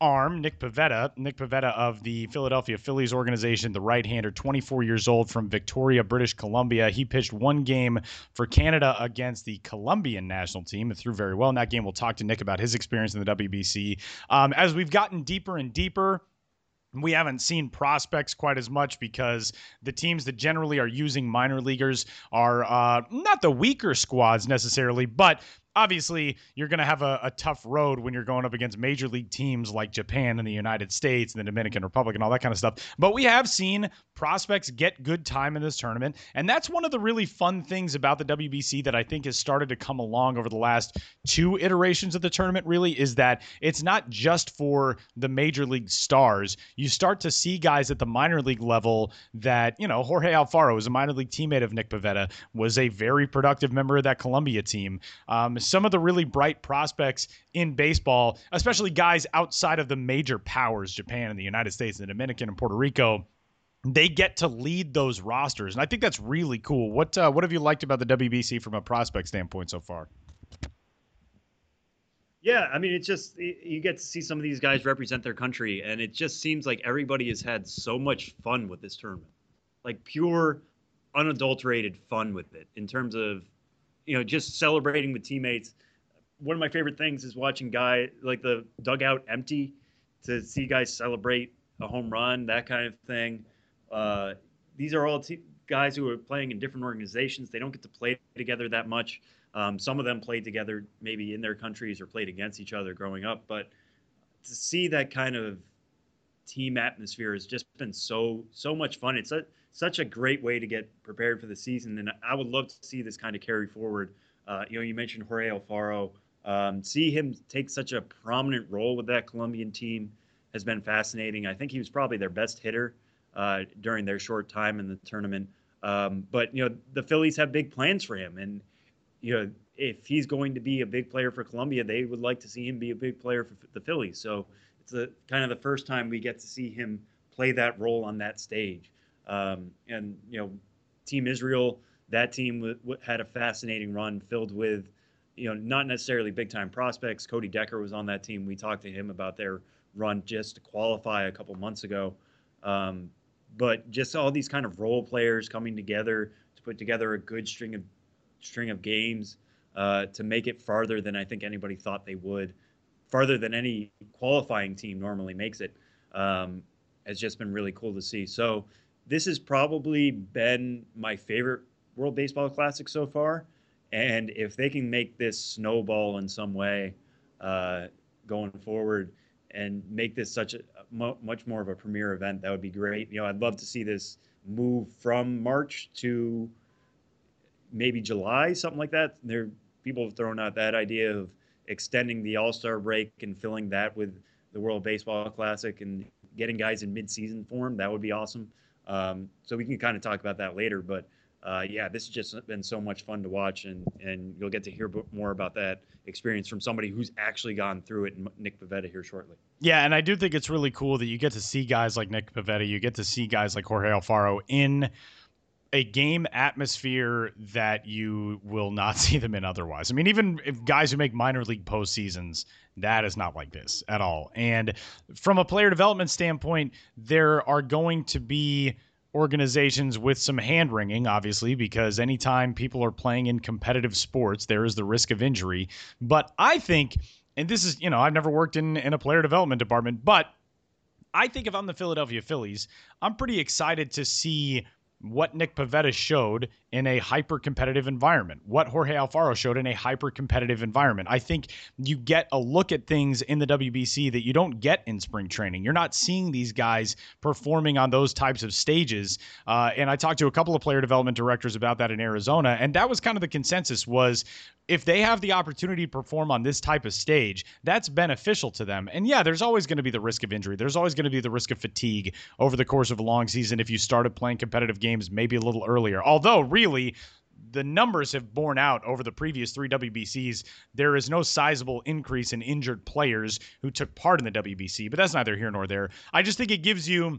arm, Nick Pivetta. Nick Pivetta of the Philadelphia Phillies organization, the right hander, 24 years old from Victoria, British Columbia. He pitched one game for Canada against the Colombian national team and threw very well in that game. We'll talk to Nick about his experience in the WBC. Um, as we've gotten deeper and deeper, we haven't seen prospects quite as much because the teams that generally are using minor leaguers are uh, not the weaker squads necessarily, but obviously you're going to have a, a, tough road when you're going up against major league teams like Japan and the United States and the Dominican Republic and all that kind of stuff. But we have seen prospects get good time in this tournament. And that's one of the really fun things about the WBC that I think has started to come along over the last two iterations of the tournament, really, is that it's not just for the major league stars. You start to see guys at the minor league level that, you know, Jorge Alfaro is a minor league teammate of Nick Pivetta, was a very productive member of that Colombia team. Um, some of the really bright prospects in baseball, especially guys outside of the major powers, Japan and the United States and the Dominican and Puerto Rico, they get to lead those rosters, and I think that's really cool. What uh, what have you liked about the WBC from a prospect standpoint so far? Yeah, I mean, it's just you get to see some of these guys represent their country, and it just seems like everybody has had so much fun with this tournament, like pure, unadulterated fun with it in terms of you know, just celebrating with teammates. One of my favorite things is watching guy like the dugout empty to see guys celebrate a home run, that kind of thing. Uh, these are all te- guys who are playing in different organizations. They don't get to play together that much. Um, some of them played together, maybe in their countries, or played against each other growing up. But to see that kind of team atmosphere has just been so so much fun. It's a, such a great way to get prepared for the season, and I would love to see this kind of carry forward. Uh, you know, you mentioned Jorge Alfaro. Um, see him take such a prominent role with that Colombian team has been fascinating. I think he was probably their best hitter uh, during their short time in the tournament. Um, but you know, the Phillies have big plans for him, and you know, if he's going to be a big player for Colombia, they would like to see him be a big player for the Phillies. So it's the kind of the first time we get to see him play that role on that stage. Um, and you know, Team Israel, that team w- w- had a fascinating run filled with, you know, not necessarily big time prospects. Cody Decker was on that team. We talked to him about their run just to qualify a couple months ago. Um, but just all these kind of role players coming together to put together a good string of string of games uh, to make it farther than I think anybody thought they would, farther than any qualifying team normally makes it, um, has just been really cool to see. So this has probably been my favorite World Baseball Classic so far, and if they can make this snowball in some way uh, going forward and make this such a much more of a premier event, that would be great. You know, I'd love to see this move from March to maybe July, something like that. There, people have thrown out that idea of extending the All Star break and filling that with the World Baseball Classic and getting guys in mid-season form. That would be awesome. Um, so we can kind of talk about that later, but uh, yeah, this has just been so much fun to watch, and and you'll get to hear more about that experience from somebody who's actually gone through it, Nick Pivetta here shortly. Yeah, and I do think it's really cool that you get to see guys like Nick Pivetta, you get to see guys like Jorge Alfaro in a game atmosphere that you will not see them in otherwise. I mean, even if guys who make minor league postseasons, that is not like this at all. And from a player development standpoint, there are going to be organizations with some hand wringing, obviously, because anytime people are playing in competitive sports, there is the risk of injury. But I think, and this is, you know, I've never worked in, in a player development department, but I think if I'm the Philadelphia Phillies, I'm pretty excited to see what Nick Pivetta showed in a hyper competitive environment, what Jorge Alfaro showed in a hyper competitive environment. I think you get a look at things in the WBC that you don't get in spring training. You're not seeing these guys performing on those types of stages. Uh, and I talked to a couple of player development directors about that in Arizona, and that was kind of the consensus was if they have the opportunity to perform on this type of stage, that's beneficial to them. And yeah, there's always going to be the risk of injury. There's always going to be the risk of fatigue over the course of a long season if you started playing competitive games maybe a little earlier. Although, really, the numbers have borne out over the previous three WBCs. There is no sizable increase in injured players who took part in the WBC, but that's neither here nor there. I just think it gives you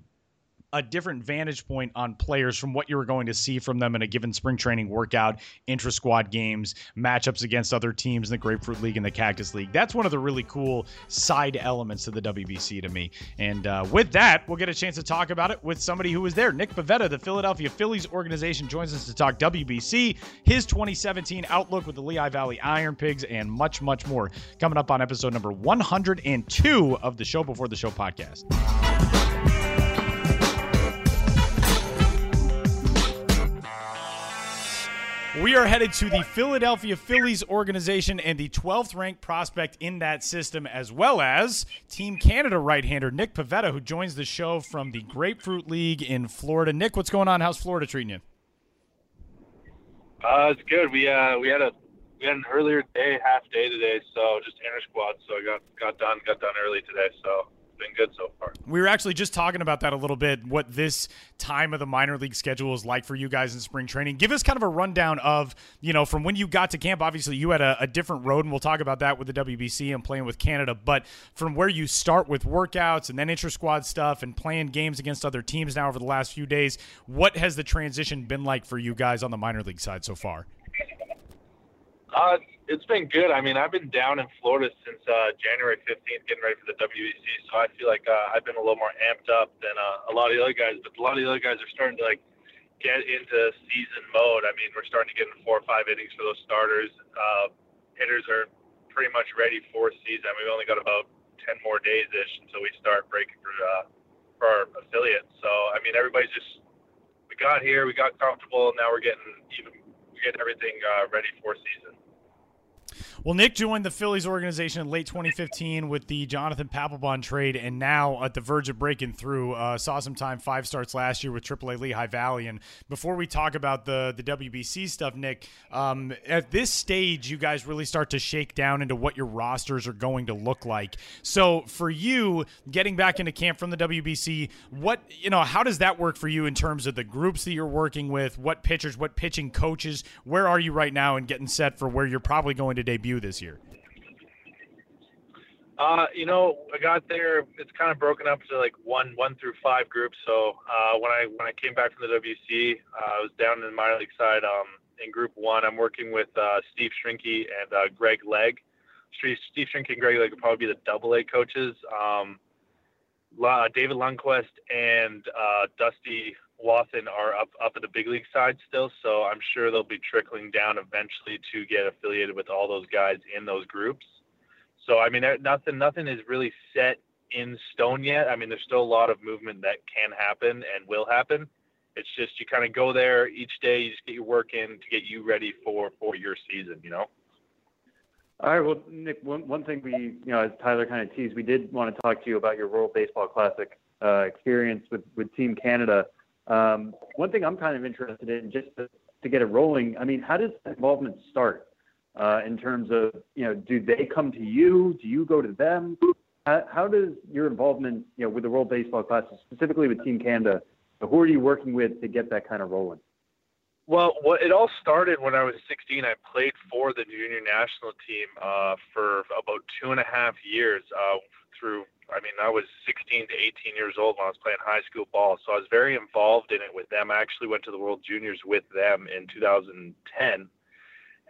a different vantage point on players from what you were going to see from them in a given spring training workout, intra squad games, matchups against other teams in the Grapefruit League and the Cactus League. That's one of the really cool side elements of the WBC to me. And uh, with that, we'll get a chance to talk about it with somebody who was there. Nick Pivetta, the Philadelphia Phillies organization, joins us to talk WBC, his 2017 outlook with the Lehigh Valley Iron Pigs, and much, much more coming up on episode number 102 of the Show Before the Show podcast. We are headed to the Philadelphia Phillies organization and the 12th ranked prospect in that system, as well as Team Canada right hander Nick Pivetta, who joins the show from the Grapefruit League in Florida. Nick, what's going on? How's Florida treating you? Uh, it's good. We uh, we had a we had an earlier day, half day today, so just inter squad. So I got got done got done early today. So been good so far. We were actually just talking about that a little bit. What this time of the minor league schedule is like for you guys in spring training. Give us kind of a rundown of you know from when you got to camp. Obviously, you had a, a different road, and we'll talk about that with the WBC and playing with Canada. But from where you start with workouts and then inter squad stuff and playing games against other teams now over the last few days, what has the transition been like for you guys on the minor league side so far? Uh, it's been good. I mean, I've been down in Florida since uh, January 15th, getting ready for the WBC. So I feel like uh, I've been a little more amped up than uh, a lot of the other guys. But a lot of the other guys are starting to like get into season mode. I mean, we're starting to get in four or five innings for those starters. Uh, hitters are pretty much ready for season. We've only got about 10 more days ish until we start breaking for uh, for our affiliates. So I mean, everybody's just we got here, we got comfortable, and now we're getting even we get everything uh, ready for season. Well, Nick joined the Phillies organization in late 2015 with the Jonathan Papelbon trade, and now at the verge of breaking through. Uh, saw some time five starts last year with AAA Lehigh Valley. And before we talk about the the WBC stuff, Nick, um, at this stage, you guys really start to shake down into what your rosters are going to look like. So for you, getting back into camp from the WBC, what you know, how does that work for you in terms of the groups that you're working with? What pitchers, what pitching coaches? Where are you right now and getting set for where you're probably going to debut? This year? Uh, you know, I got there. It's kind of broken up to like one, one through five groups. So uh, when I when I came back from the WC, uh, I was down in the minor league side. Um, in Group One, I'm working with uh, Steve Shrinky and uh, Greg Legg. Steve, Shrinky and Greg Legg would probably be the Double A coaches. Um, La, David Lundquist and uh, Dusty Wathan are up up at the big league side still, so I'm sure they'll be trickling down eventually to get affiliated with all those guys in those groups. So I mean, nothing nothing is really set in stone yet. I mean, there's still a lot of movement that can happen and will happen. It's just you kind of go there each day, you just get your work in to get you ready for for your season. You know. All right. Well, Nick, one, one thing we, you know, as Tyler kind of teased, we did want to talk to you about your World Baseball Classic uh, experience with, with Team Canada. Um, one thing I'm kind of interested in, just to, to get it rolling. I mean, how does involvement start uh, in terms of you know, do they come to you? Do you go to them? How, how does your involvement, you know, with the World Baseball Classic, specifically with Team Canada, who are you working with to get that kind of rolling? Well, what it all started when I was 16. I played for the junior national team uh, for about two and a half years uh, through I mean, I was 16 to 18 years old when I was playing high school ball, so I was very involved in it with them. I actually went to the World Juniors with them in 2010,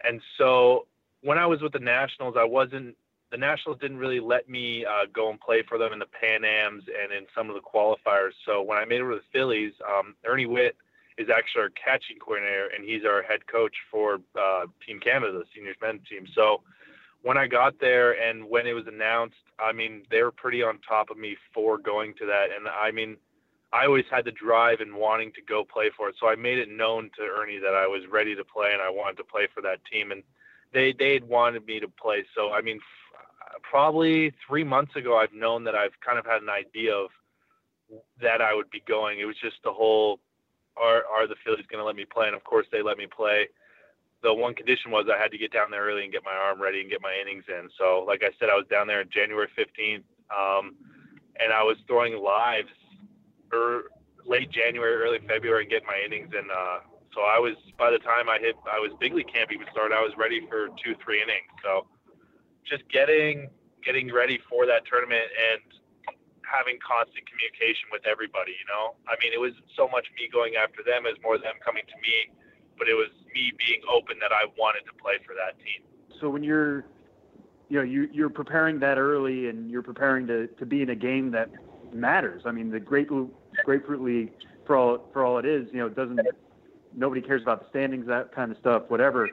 and so when I was with the Nationals, I wasn't. The Nationals didn't really let me uh, go and play for them in the Pan Ams and in some of the qualifiers. So when I made it with the Phillies, um, Ernie Whitt is actually our catching coordinator, and he's our head coach for uh, Team Canada, the seniors men's team. So when I got there and when it was announced, I mean, they were pretty on top of me for going to that. And I mean, I always had the drive and wanting to go play for it. So I made it known to Ernie that I was ready to play and I wanted to play for that team. And they, they had wanted me to play. So, I mean, f- probably three months ago, I've known that I've kind of had an idea of that I would be going. It was just the whole, are, are the Phillies going to let me play? And of course they let me play the one condition was I had to get down there early and get my arm ready and get my innings in. So, like I said, I was down there on January 15th, um, and I was throwing lives er, late January, early February, and getting my innings in. Uh, so I was by the time I hit, I was big league camp even started. I was ready for two, three innings. So, just getting getting ready for that tournament and having constant communication with everybody. You know, I mean, it was so much me going after them as more them coming to me but it was me being open that I wanted to play for that team. So when you're, you know, you, you're preparing that early and you're preparing to, to be in a game that matters. I mean, the Grapefruit, Grapefruit League, for all for all it is, you know, doesn't nobody cares about the standings, that kind of stuff, whatever.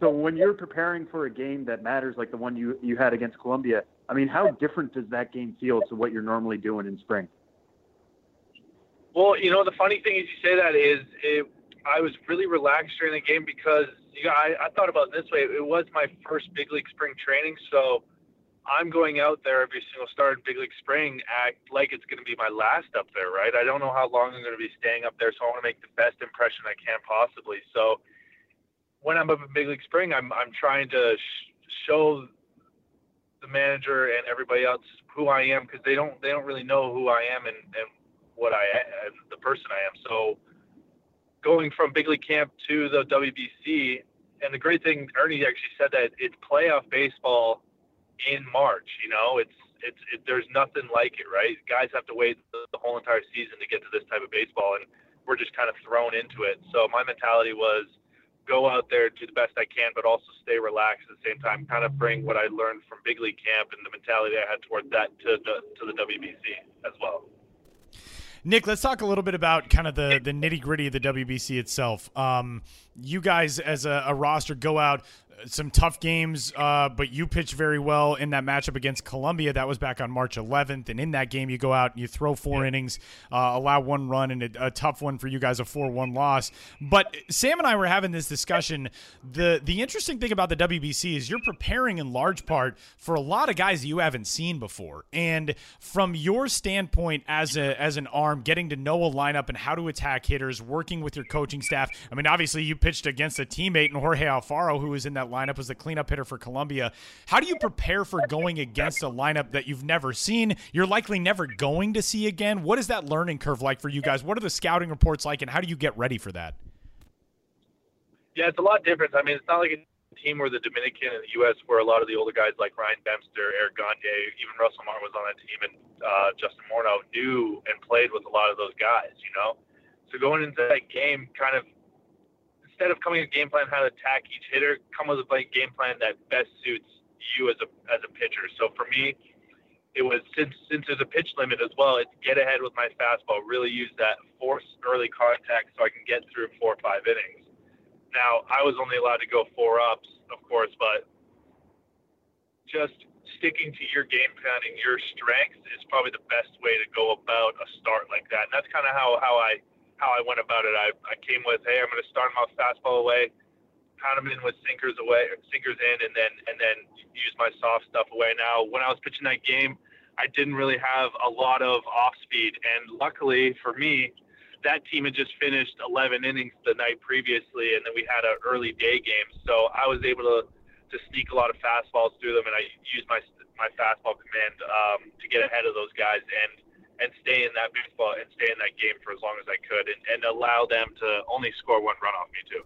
So when you're preparing for a game that matters, like the one you you had against Colombia, I mean, how different does that game feel to what you're normally doing in spring? Well, you know, the funny thing is you say that is it I was really relaxed during the game because you know, I, I thought about it this way. It was my first big league spring training, so I'm going out there every single start in big league spring act like it's going to be my last up there, right? I don't know how long I'm going to be staying up there, so I want to make the best impression I can possibly. So when I'm up in big league spring, I'm I'm trying to sh- show the manager and everybody else who I am because they don't they don't really know who I am and, and what I am, the person I am. So going from big league camp to the WBC. And the great thing, Ernie actually said that it's playoff baseball in March. You know, it's it's it, there's nothing like it, right? Guys have to wait the, the whole entire season to get to this type of baseball, and we're just kind of thrown into it. So my mentality was go out there, do the best I can, but also stay relaxed at the same time. Kind of bring what I learned from big league camp and the mentality I had toward that to the to the WBC as well. Nick, let's talk a little bit about kind of the, the nitty gritty of the WBC itself. Um, you guys, as a, a, roster, go out. Some tough games, uh, but you pitched very well in that matchup against Colombia. That was back on March 11th, and in that game, you go out and you throw four yeah. innings, uh, allow one run, and a, a, tough one for you guys, a 4-1 loss. But Sam and I were having this discussion. the The interesting thing about the WBC is you're preparing in large part for a lot of guys that you haven't seen before, and from your standpoint as a as an arm, getting to know a lineup and how to attack hitters, working with your coaching staff. I mean, obviously, you pitched against a teammate in Jorge Alfaro, who was in that lineup was the cleanup hitter for Colombia. How do you prepare for going against a lineup that you've never seen? You're likely never going to see again. What is that learning curve like for you guys? What are the scouting reports like, and how do you get ready for that? Yeah, it's a lot different. I mean, it's not like a team where the Dominican and the U.S., where a lot of the older guys like Ryan Dempster, Eric Gagne, even Russell Marr was on that team, and uh, Justin Morneau knew and played with a lot of those guys, you know? So going into that game, kind of instead of coming with a game plan how to attack each hitter, come with a game plan that best suits you as a as a pitcher. So for me, it was since since there's a pitch limit as well, it's get ahead with my fastball, really use that force early contact so I can get through four or five innings. Now I was only allowed to go four ups, of course, but just sticking to your game plan and your strengths is probably the best way to go about a start like that. And that's kind of how how I how I went about it. I, I came with, hey, I'm going to start him off fastball away, pound him in with sinkers away, sinkers in, and then and then use my soft stuff away. Now, when I was pitching that game, I didn't really have a lot of off speed, and luckily for me, that team had just finished 11 innings the night previously, and then we had an early day game, so I was able to to sneak a lot of fastballs through them, and I used my my fastball command um, to get ahead of those guys and and stay in that baseball and stay in that game for as long as I could and, and allow them to only score one run off me too.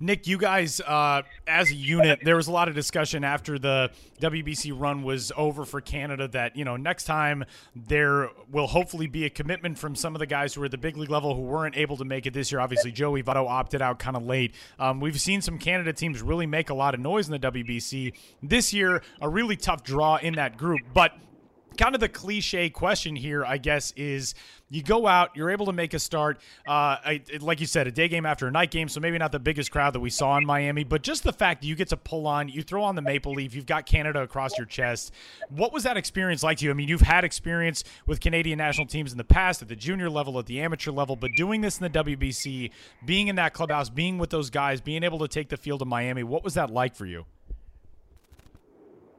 Nick, you guys, uh, as a unit, there was a lot of discussion after the WBC run was over for Canada that, you know, next time there will hopefully be a commitment from some of the guys who are at the big league level who weren't able to make it this year. Obviously, Joey Votto opted out kind of late. Um, we've seen some Canada teams really make a lot of noise in the WBC. This year, a really tough draw in that group. But kind of the cliche question here, I guess, is you go out, you're able to make a start. Uh, I, like you said, a day game after a night game, so maybe not the biggest crowd that we saw in Miami, but just the fact that you get to pull on, you throw on the maple leaf, you've got Canada across your chest. What was that experience like to you? I mean, you've had experience with Canadian national teams in the past at the junior level, at the amateur level, but doing this in the WBC, being in that clubhouse, being with those guys, being able to take the field in Miami, what was that like for you?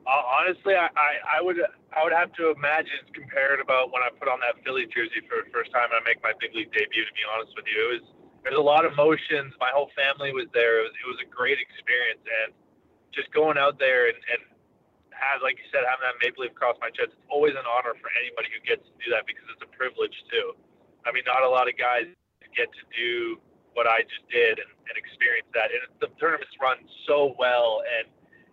Uh, honestly, I, I, I would I would have to imagine compared about when I put on that Philly jersey for the first time and I make my big league debut. To be honest with you, it was there's a lot of emotions. My whole family was there. It was, it was a great experience, and just going out there and, and have, like you said, having that maple leaf across my chest. It's always an honor for anybody who gets to do that because it's a privilege too. I mean, not a lot of guys get to do what I just did and, and experience that. And the tournaments run so well and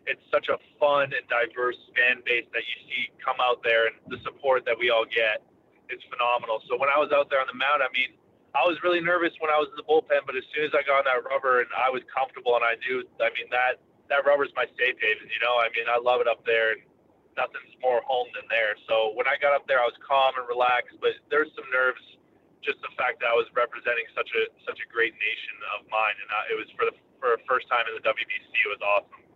it's such a fun and diverse fan base that you see come out there and the support that we all get is phenomenal. So when I was out there on the mound, I mean, I was really nervous when I was in the bullpen, but as soon as I got on that rubber and I was comfortable and I knew, I mean, that, that rubber is my safe haven, you know, I mean, I love it up there and nothing's more home than there. So when I got up there, I was calm and relaxed, but there's some nerves, just the fact that I was representing such a, such a great nation of mine. And I, it was for the, for the first time in the WBC, it was awesome.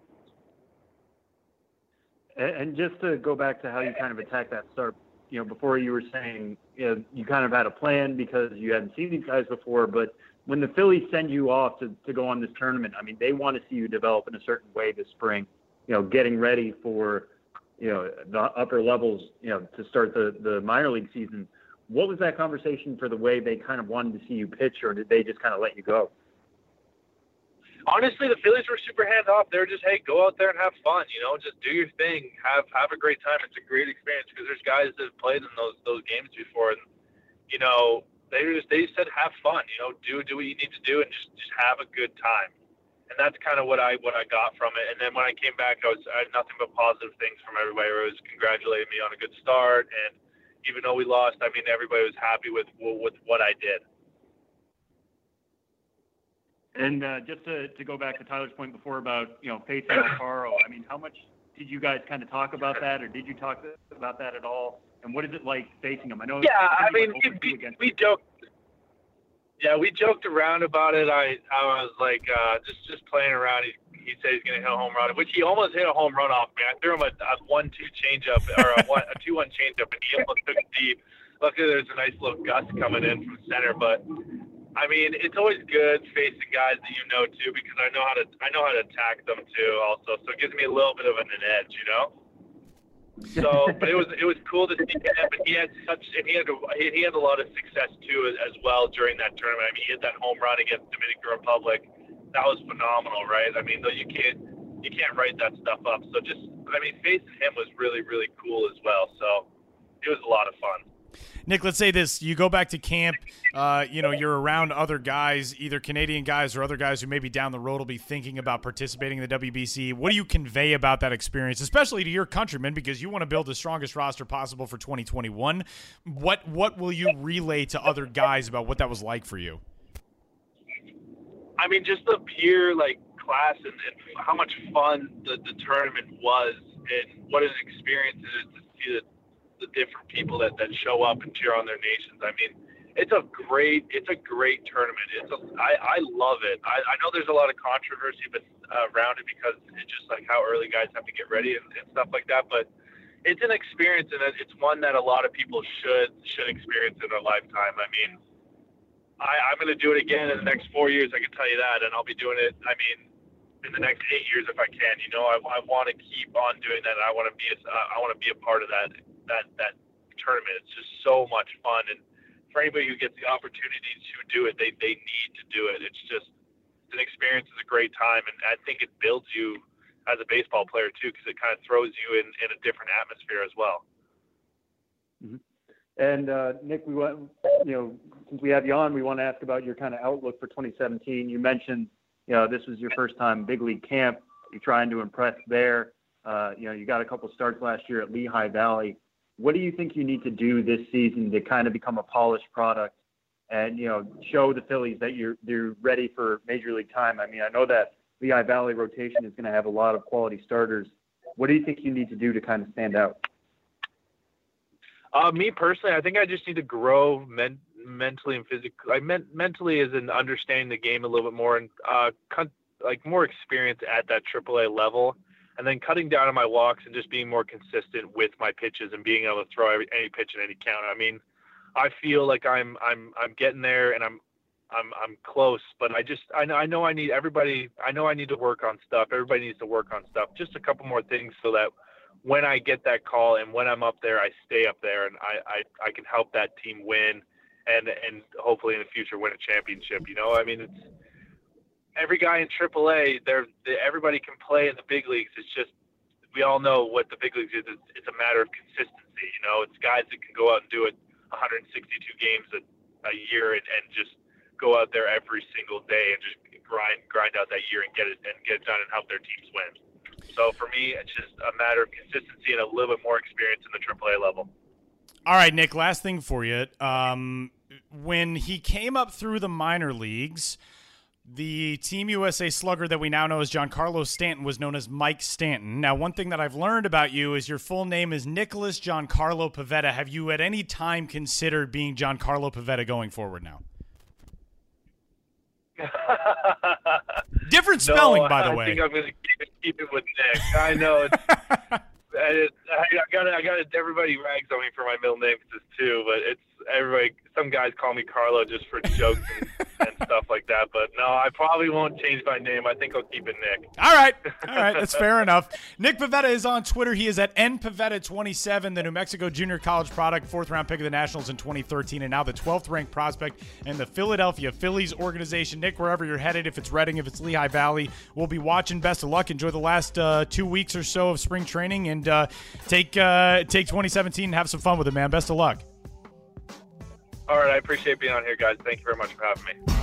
And just to go back to how you kind of attack that start, you know, before you were saying, you know, you kind of had a plan because you hadn't seen these guys before, but when the Phillies send you off to, to go on this tournament, I mean, they want to see you develop in a certain way this spring, you know, getting ready for, you know, the upper levels, you know, to start the, the minor league season. What was that conversation for the way they kind of wanted to see you pitch, or did they just kind of let you go? Honestly, the Phillies were super hands off. They were just, hey, go out there and have fun. You know, just do your thing, have have a great time. It's a great experience because there's guys that have played in those those games before, and you know, they just they said have fun. You know, do do what you need to do and just just have a good time. And that's kind of what I what I got from it. And then when I came back, I was I had nothing but positive things from everybody. It was congratulating me on a good start, and even though we lost, I mean, everybody was happy with with what I did. And uh, just to, to go back to Tyler's point before about you know facing Alfaro, I mean, how much did you guys kind of talk about that, or did you talk about that at all? And what is it like facing him? I know. Yeah, I mean, we, we, we joked. Yeah, we joked around about it. I I was like uh, just just playing around. He, he said he's going to hit a home run, which he almost hit a home run off me. I threw him a, a one-two changeup or a, one, a two-one changeup, and he almost took it deep. Luckily, there's a nice little gust coming in from center, but I mean, it's always good facing guys that you know too, because I know how to I know how to attack them too, also. So it gives me a little bit of an edge, you know. So, but it was it was cool to see him, and he had such and he had a, he had a lot of success too as, as well during that tournament. I mean, he hit that home run against Dominican Republic. That was phenomenal, right? I mean, though you can't you can't write that stuff up. So just I mean, facing him was really really cool as well. So it was a lot of fun. Nick, let's say this: you go back to camp. Uh, you know, you're around other guys, either Canadian guys or other guys who maybe down the road will be thinking about participating in the WBC. What do you convey about that experience, especially to your countrymen, because you want to build the strongest roster possible for 2021? What what will you relay to other guys about what that was like for you? I mean, just the pure like class and, and how much fun the, the tournament was, and what an experience it is to see the the different people that, that show up and cheer on their nations. I mean, it's a great it's a great tournament. It's a, I, I love it. I, I know there's a lot of controversy but uh, around it because it's just like how early guys have to get ready and, and stuff like that. But it's an experience and it's one that a lot of people should should experience in their lifetime. I mean, I, I'm going to do it again in the next four years. I can tell you that, and I'll be doing it. I mean, in the next eight years if I can. You know, I, I want to keep on doing that. I want to be a, I want to be a part of that that that tournament. It's just so much fun, and for anybody who gets the opportunity to do it, they they need to do it. It's just an experience. It's a great time, and I think it builds you as a baseball player too, because it kind of throws you in in a different atmosphere as well. Mm-hmm. And uh, Nick, we want you know since we have you on, we want to ask about your kind of outlook for 2017. You mentioned you know this was your first time big league camp. You're trying to impress there. Uh, you know, you got a couple starts last year at Lehigh Valley what do you think you need to do this season to kind of become a polished product and you know show the Phillies that you're they're ready for major league time? I mean, I know that Lehigh Valley rotation is going to have a lot of quality starters. What do you think you need to do to kind of stand out? Uh, me personally, I think I just need to grow men- mentally and physically. I meant mentally is in understanding the game a little bit more and uh, like more experience at that AAA level and then cutting down on my walks and just being more consistent with my pitches and being able to throw every, any pitch in any count. I mean, I feel like I'm I'm I'm getting there and I'm I'm I'm close, but I just I know I know I need everybody I know I need to work on stuff. Everybody needs to work on stuff. Just a couple more things so that when I get that call and when I'm up there, I stay up there and I I, I can help that team win and and hopefully in the future win a championship. You know, I mean it's every guy in AAA, they're, they, everybody can play in the big leagues. It's just we all know what the big leagues is. It's, it's a matter of consistency. You know, it's guys that can go out and do it 162 games a, a year and, and just go out there every single day and just grind grind out that year and get it and get it done and help their teams win. So for me, it's just a matter of consistency and a little bit more experience in the AAA level. All right, Nick. Last thing for you. Um, when he came up through the minor leagues the Team USA slugger that we now know as Giancarlo Stanton was known as Mike Stanton. Now, one thing that I've learned about you is your full name is Nicholas Giancarlo Pivetta. Have you at any time considered being Giancarlo Pivetta going forward now? Different spelling, no, by the way. I think I'm going to keep it, keep it with Nick. I know. I, I got I got everybody rags on me for my middle name too, but it's everybody. Some guys call me Carlo just for jokes and, and stuff like that. But no, I probably won't change my name. I think I'll keep it Nick. All right, all right, that's fair enough. Nick Pivetta is on Twitter. He is at npavetta27, the New Mexico junior college product, fourth round pick of the Nationals in 2013, and now the 12th ranked prospect in the Philadelphia Phillies organization. Nick, wherever you're headed, if it's Reading, if it's Lehigh Valley, we'll be watching. Best of luck. Enjoy the last uh, two weeks or so of spring training, and uh, take uh, take 2017 and have some fun with it, man. Best of luck. All right, I appreciate being on here, guys. Thank you very much for having me.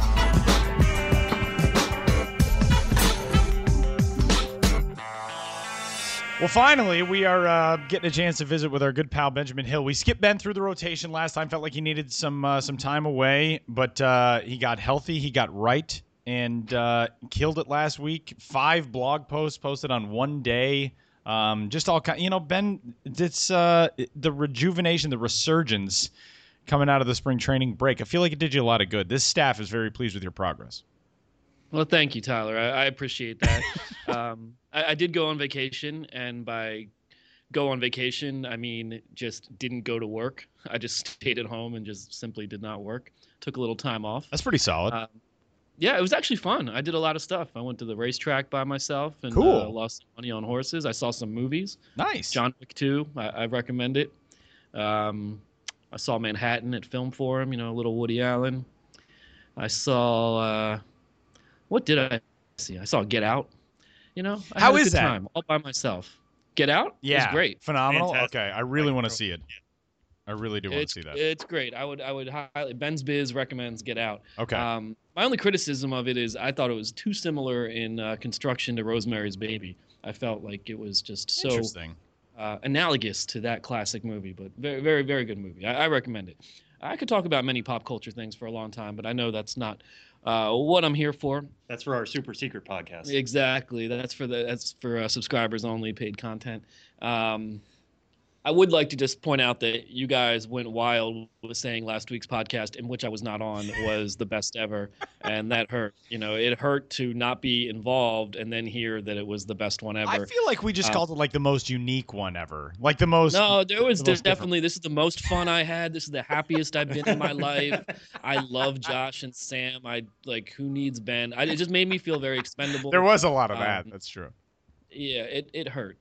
Well, finally, we are uh, getting a chance to visit with our good pal Benjamin Hill. We skipped Ben through the rotation last time. Felt like he needed some uh, some time away, but uh, he got healthy. He got right and uh, killed it last week. Five blog posts posted on one day. Um, just all kind, you know, Ben. It's uh, the rejuvenation, the resurgence coming out of the spring training break. I feel like it did you a lot of good. This staff is very pleased with your progress. Well, thank you, Tyler. I, I appreciate that. um, I, I, did go on vacation, and by go on vacation, I mean just didn't go to work. I just stayed at home and just simply did not work. Took a little time off. That's pretty solid. Um, yeah, it was actually fun. I did a lot of stuff. I went to the racetrack by myself and cool. uh, lost money on horses. I saw some movies. Nice. John Wick 2. I, I recommend it. Um, I saw Manhattan at Film Forum. You know, a little Woody Allen. I saw. Uh, what did I see? I saw Get Out. You know, I how is that? Time, all by myself. Get Out. Yeah, great. Phenomenal. Fantastic. Okay, I really want to see it. I really do want to see that. it's great. I would I would highly Ben's Biz recommends Get Out. Okay. Um, my only criticism of it is I thought it was too similar in uh, construction to Rosemary's Baby. I felt like it was just so Interesting. Uh, analogous to that classic movie, but very, very, very good movie. I, I recommend it. I could talk about many pop culture things for a long time, but I know that's not uh, what I'm here for. That's for our super secret podcast. Exactly. That's for the that's for uh, subscribers only, paid content. Um, I would like to just point out that you guys went wild with saying last week's podcast, in which I was not on, was the best ever, and that hurt. You know, it hurt to not be involved and then hear that it was the best one ever. I feel like we just Uh, called it like the most unique one ever. Like the most. No, there was the most definitely. This is the most fun I had. This is the happiest I've been in my life. I love Josh and Sam. I like who needs Ben. I, it just made me feel very expendable. There was a lot of that. Um, That's true. Yeah, it, it hurt.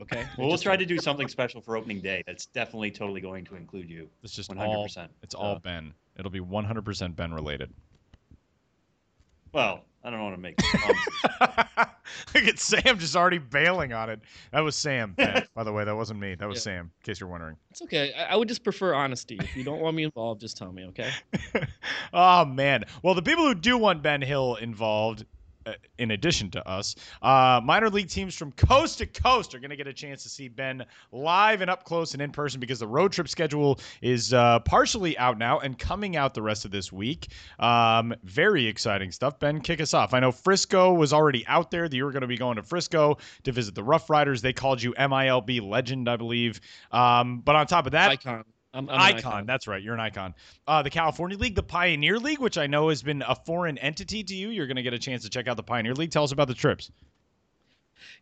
Okay. Well, we'll try to do something special for opening day. That's definitely totally going to include you. It's just 100%. all. It's all So- Ben. It'll be 100% Ben related. Well, I don't want to make promises. Look at Sam just already bailing on it. That was Sam, Ben, by the way. That wasn't me. That was Yeah. Sam, in case you're wondering. It's okay. I, I would just prefer honesty. If you don't want me involved, just tell me, okay? oh man. Well, the people who do want Ben Hill involved, in addition to us, uh, minor league teams from coast to coast are going to get a chance to see Ben live and up close and in person because the road trip schedule is uh, partially out now and coming out the rest of this week. Um, very exciting stuff. Ben, kick us off. I know Frisco was already out there. That you were going to be going to Frisco to visit the Rough Riders. They called you MILB legend, I believe. Um, but on top of that, icon. I'm, I'm an icon. That's right. You're an icon. Uh, the California League, the Pioneer League, which I know has been a foreign entity to you. You're going to get a chance to check out the Pioneer League. Tell us about the trips.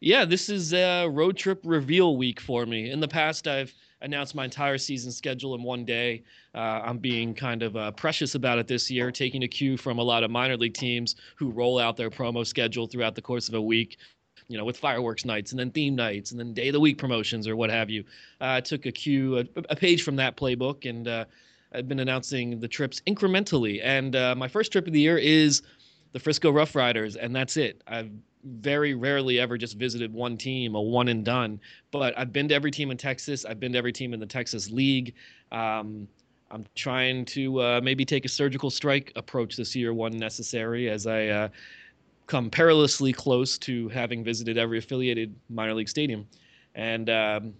Yeah, this is a road trip reveal week for me. In the past, I've announced my entire season schedule in one day. Uh, I'm being kind of uh, precious about it this year, taking a cue from a lot of minor league teams who roll out their promo schedule throughout the course of a week. You know, with fireworks nights and then theme nights and then day of the week promotions or what have you. Uh, I took a cue, a, a page from that playbook, and uh, I've been announcing the trips incrementally. And uh, my first trip of the year is the Frisco Rough Riders, and that's it. I've very rarely ever just visited one team, a one and done. But I've been to every team in Texas. I've been to every team in the Texas League. Um, I'm trying to uh, maybe take a surgical strike approach this year, one necessary, as I uh, come perilously close to having visited every affiliated minor league stadium. And um,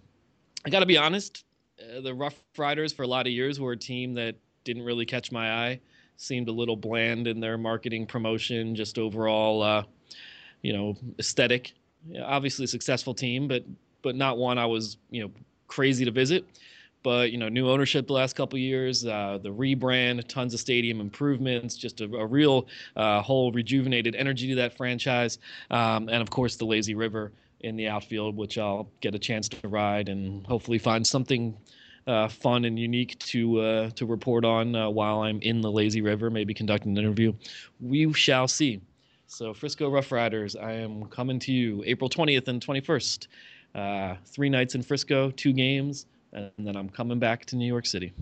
I got to be honest, uh, the Rough Riders for a lot of years were a team that didn't really catch my eye. Seemed a little bland in their marketing promotion, just overall, uh, you know, aesthetic. Yeah, obviously, successful team, but but not one I was you know crazy to visit. But you know, new ownership the last couple years, uh, the rebrand, tons of stadium improvements, just a, a real uh, whole rejuvenated energy to that franchise, um, and of course the lazy river in the outfield, which I'll get a chance to ride and hopefully find something uh, fun and unique to uh, to report on uh, while I'm in the lazy river, maybe conduct an interview. We shall see. So Frisco Rough Riders, I am coming to you April 20th and 21st. Uh, three nights in Frisco, two games, and then I'm coming back to New York City.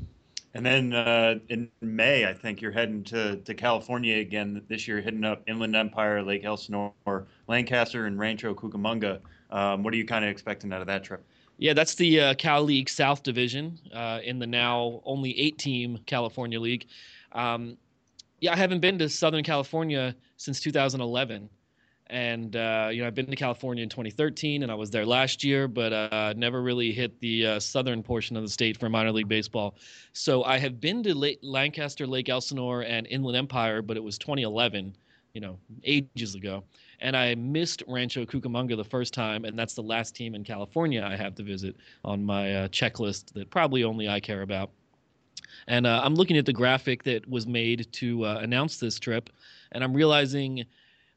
And then uh, in May, I think you're heading to, to California again this year, hitting up Inland Empire, Lake Elsinore, Lancaster, and Rancho Cucamonga. Um, what are you kind of expecting out of that trip? Yeah, that's the uh, Cal League South Division uh, in the now only eight team California League. Um, yeah, I haven't been to Southern California since 2011. And, uh, you know, I've been to California in 2013 and I was there last year, but uh, never really hit the uh, southern portion of the state for minor league baseball. So I have been to Lancaster, Lake Elsinore, and Inland Empire, but it was 2011, you know, ages ago. And I missed Rancho Cucamonga the first time, and that's the last team in California I have to visit on my uh, checklist that probably only I care about. And uh, I'm looking at the graphic that was made to uh, announce this trip, and I'm realizing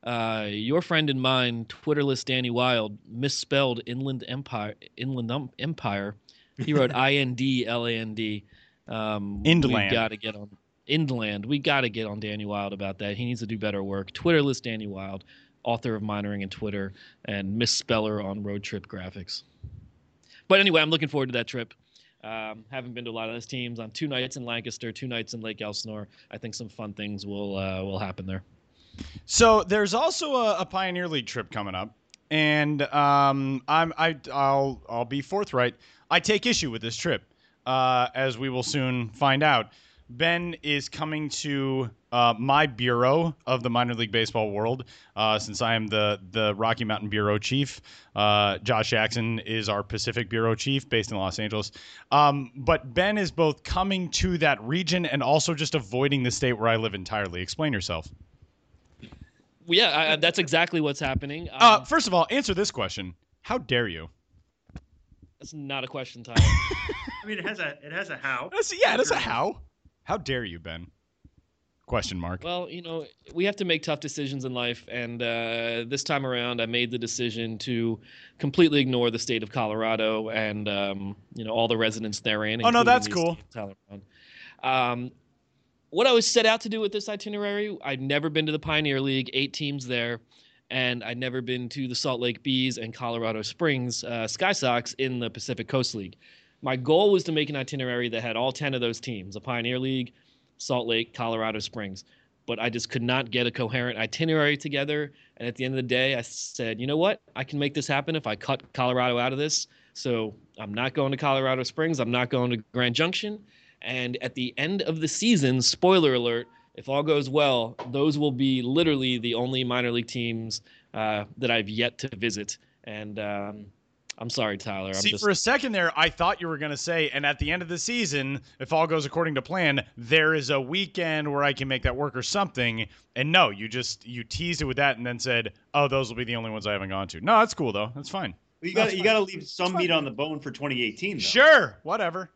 uh, your friend and mine, Twitterless Danny Wild, misspelled Inland Empire. Inland um, Empire. He wrote I N D L A N D. Um, Indland. We got to get on Inland. We got to get on Danny Wild about that. He needs to do better work. Twitterless Danny Wild, author of Minoring and Twitter and misspeller on Road Trip Graphics. But anyway, I'm looking forward to that trip. Um, haven't been to a lot of those teams. On two nights in Lancaster, two nights in Lake Elsinore. I think some fun things will uh, will happen there. So there's also a, a Pioneer League trip coming up, and um, I'm I I'll I'll be forthright. I take issue with this trip, uh, as we will soon find out. Ben is coming to uh, my bureau of the minor league baseball world, uh, since I am the the Rocky Mountain bureau chief. Uh, Josh Jackson is our Pacific bureau chief, based in Los Angeles. Um, but Ben is both coming to that region and also just avoiding the state where I live entirely. Explain yourself. Well, yeah, I, that's exactly what's happening. Um, Uh, first of all, answer this question: How dare you? that's not a question, Tyler. I mean, it has a it has a how. That's, yeah, that's a how. How dare you, Ben? Question mark. Well, you know, we have to make tough decisions in life, and uh, this time around, I made the decision to completely ignore the state of Colorado and um, you know all the residents therein. Oh, no, that's cool. state of Um, what I was set out to do with this itinerary, I'd never been to the Pioneer League, eight teams there, and I'd never been to the Salt Lake Bees and Colorado Springs uh, Sky Sox in the Pacific Coast League. My goal was to make an itinerary that had all 10 of those teams, the Pioneer League, Salt Lake, Colorado Springs. But I just could not get a coherent itinerary together. And at the end of the day, I said, you know what? I can make this happen if I cut Colorado out of this. So I'm not going to Colorado Springs. I'm not going to Grand Junction. And at the end of the season, spoiler alert, if all goes well, those will be literally the only minor league teams uh, that I've yet to visit. And um, I'm sorry, Tyler. I'm See, just, for a second there, I thought you were going to say, and at the end of the season, if all goes according to plan, there is a weekend where I can make that work or something. And no, you just you teased it with that and then said, "Oh, those will be the only ones I haven't gone to." No, that's cool though. That's fine. You got you got to leave some meat on the bone for 2018. Though. Sure, whatever.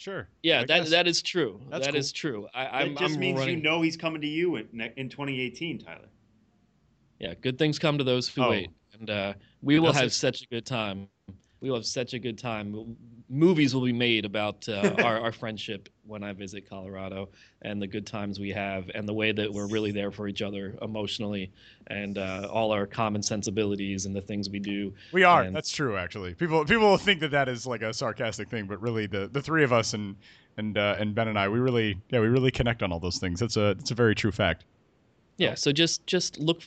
Sure. yeah, I that guess. that is true. That's That cool. is true. I, That I'm, just I'm means running, you know he's coming to you in, in 2018, Tyler. Yeah, good things come to those who Oh. wait, and uh, we will have such a good time. We will have such a good time. Movies will be made about uh, our, our friendship when I visit Colorado and the good times we have and the way that we're really there for each other emotionally and uh, all our common sensibilities and the things we do. We are. And- That's true, actually. People people will think that that is like a sarcastic thing, but really, the the three of us and and uh, and Ben and I, we really yeah, we really connect on all those things. That's a it's a very true fact. Yeah, so just just look,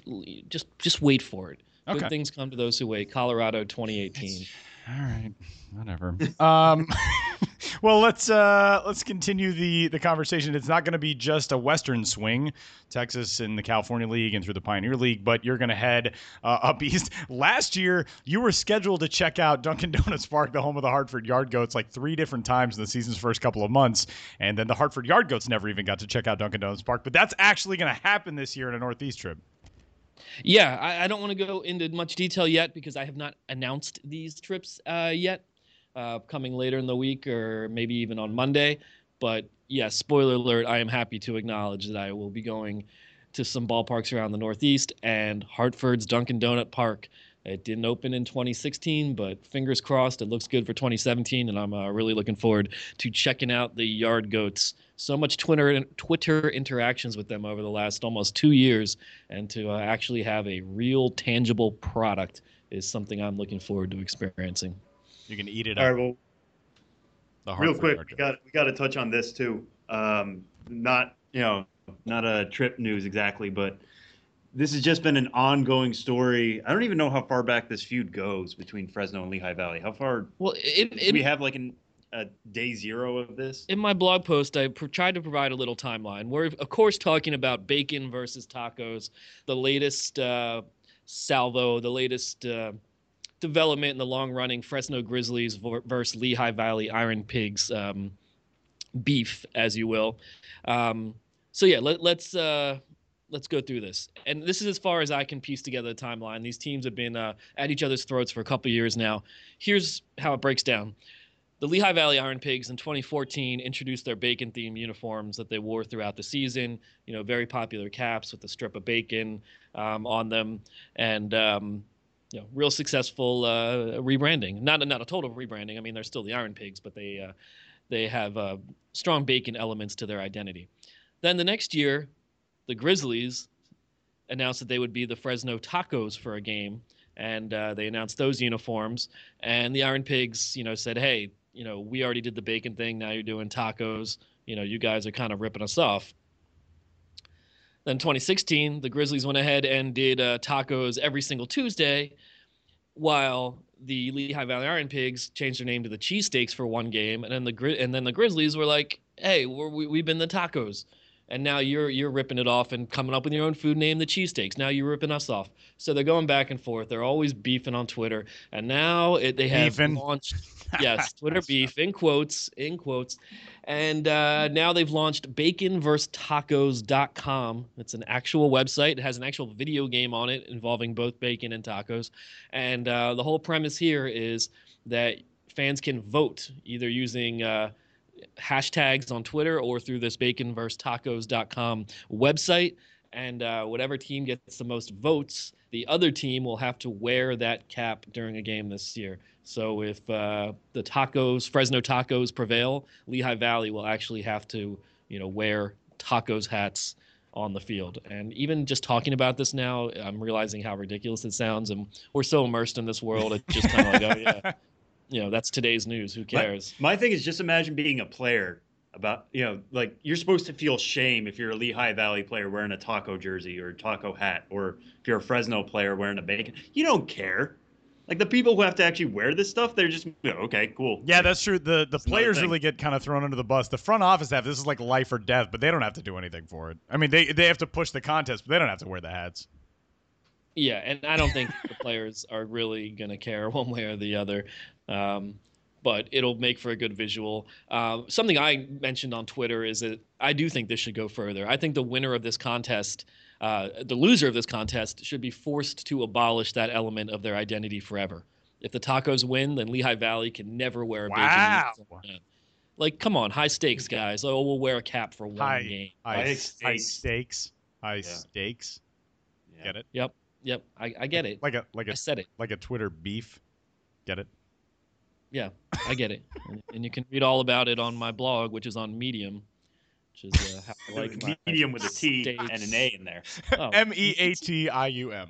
just just wait for it. Okay. Good things come to those who wait. Colorado 2018. All right, whatever. um, well, let's uh, let's continue the the conversation. It's not going to be just a Western swing, Texas in the California League and through the Pioneer League, but you're going to head uh, up east. Last year, you were scheduled to check out Dunkin' Donuts Park, the home of the Hartford Yard Goats, like three different times in the season's first couple of months, and then the Hartford Yard Goats never even got to check out Dunkin' Donuts Park. But that's actually going to happen this year in a Northeast trip. Yeah, I, I don't want to go into much detail yet because I have not announced these trips uh, yet. Uh, coming later in the week or maybe even on Monday. But yeah, spoiler alert, I am happy to acknowledge that I will be going to some ballparks around the Northeast and Hartford's Dunkin' Donut Park. It didn't open in 2016, but fingers crossed, it looks good for 2017, and I'm uh, really looking forward to checking out the Yard Goats. So much Twitter Twitter interactions with them over the last almost two years, and to uh, actually have a real tangible product is something I'm looking forward to experiencing. You can eat it All up. right, well, the real quick, we got we got to touch on this too. Um, not you know not a trip news exactly, but this has just been an ongoing story. I don't even know how far back this feud goes between Fresno and Lehigh Valley. How far Well, it, do it, we have like an, a day zero of this? in my blog post, I pr- tried to provide a little timeline. We're, of course, talking about bacon versus tacos, the latest uh, salvo, the latest uh, development in the long running Fresno Grizzlies ver- versus Lehigh Valley Iron Pigs um, beef, as you will. Um, so yeah, let, let's uh, let's go through this. And this is as far as I can piece together the timeline. These teams have been uh, at each other's throats for a couple years now. Here's how it breaks down. the Lehigh Valley Iron Pigs in 2014 introduced their bacon themed uniforms that they wore throughout the season. You know, very popular caps with a strip of bacon um, on them, and um, you know, real successful uh, rebranding. Not not a total rebranding. I mean, they're still the Iron Pigs, but they uh, they have uh, strong bacon elements to their identity. Then the next year, the Grizzlies announced that they would be the Fresno Tacos for a game, and uh, they announced those uniforms. And the Iron Pigs, you know, said, "Hey, you know, we already did the bacon thing. Now you're doing tacos. You know, you guys are kind of ripping us off." Then 2016, the Grizzlies went ahead and did uh, tacos every single Tuesday, while the Lehigh Valley Iron Pigs changed their name to the Cheesesteaks for one game, and then the and then the Grizzlies were like, "Hey, we we've been the tacos." And now you're you're ripping it off and coming up with your own food name, the cheesesteaks. Now you're ripping us off. So they're going back and forth. They're always beefing on Twitter, and now it, they have Beefing. launched yes Twitter beef in quotes in quotes, and uh, now they've launched baconversetacos.com. It's an actual website. It has an actual video game on it involving both bacon and tacos, and uh, the whole premise here is that fans can vote either using uh, hashtags on Twitter or through this baconversetacos.com website. And uh, whatever team gets the most votes, the other team will have to wear that cap during a game this year. So if uh, the tacos, Fresno tacos prevail, Lehigh Valley will actually have to, you know, wear tacos hats on the field. And even just talking about this now, I'm realizing how ridiculous it sounds. And we're so immersed in this world, it's just kind of like, oh yeah, you know, that's today's news. Who cares? My, my thing is just imagine being a player about you know like you're supposed to feel shame if you're a Lehigh Valley player wearing a taco jersey or a taco hat or if you're a Fresno player wearing a bacon. You don't care. Like the people who have to actually wear this stuff, they're just you know, okay, cool. Yeah, that's true. The the another players really get kind of thrown under the bus. The front office have this is like life or death, but they don't have to do anything for it. I mean, they they have to push the contest, but they don't have to wear the hats. Yeah, and I don't think the players are really going to care one way or the other. Um, but it'll make for a good visual. Uh, something I mentioned on Twitter is that I do think this should go further. I think the winner of this contest, uh, the loser of this contest, should be forced to abolish that element of their identity forever. If the tacos win, then Lehigh Valley can never wear a Wow. bacon. Like, come on, high stakes, guys. Oh, we'll wear a cap for one High, game. high, High high stakes. stakes, high Yeah. stakes. Yeah. Get it? Yep, yep. I, I get it. Like a like I a said it. like a Twitter beef. Get it? Yeah, I get it. and, and you can read all about it on my blog, which is on Medium, which is uh, how I like my medium with a T steaks. and an A in there. Oh, M E A T I U M.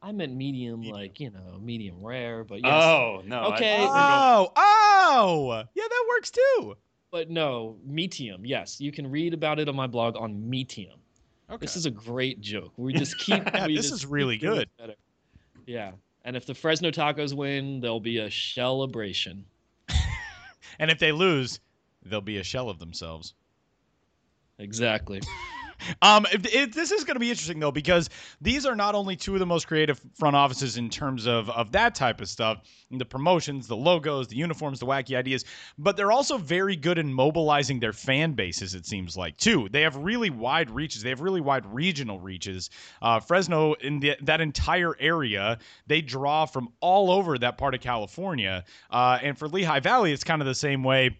I meant medium, like you know, medium rare, but yes. Oh no. Okay. we're Oh, oh, yeah, that works too. but no, Medium. Yes, you can read about it on my blog on Medium. Okay. This is a great joke. We just keep. Yeah, we this just is really good. Yeah, and if the Fresno Tacos win, there'll be a celebration. and if they lose, they'll be a shell of themselves. Exactly. Um, it, it- this is going to be interesting though because these are not only two of the most creative front offices in terms of of that type of stuff, the promotions, the logos, the uniforms, the wacky ideas, but they're also very good in mobilizing their fan bases. It seems like too. They have really wide reaches. They have really wide regional reaches. Uh, Fresno in the, that entire area, they draw from all over that part of California. Uh, and for Lehigh Valley, it's kind of the same way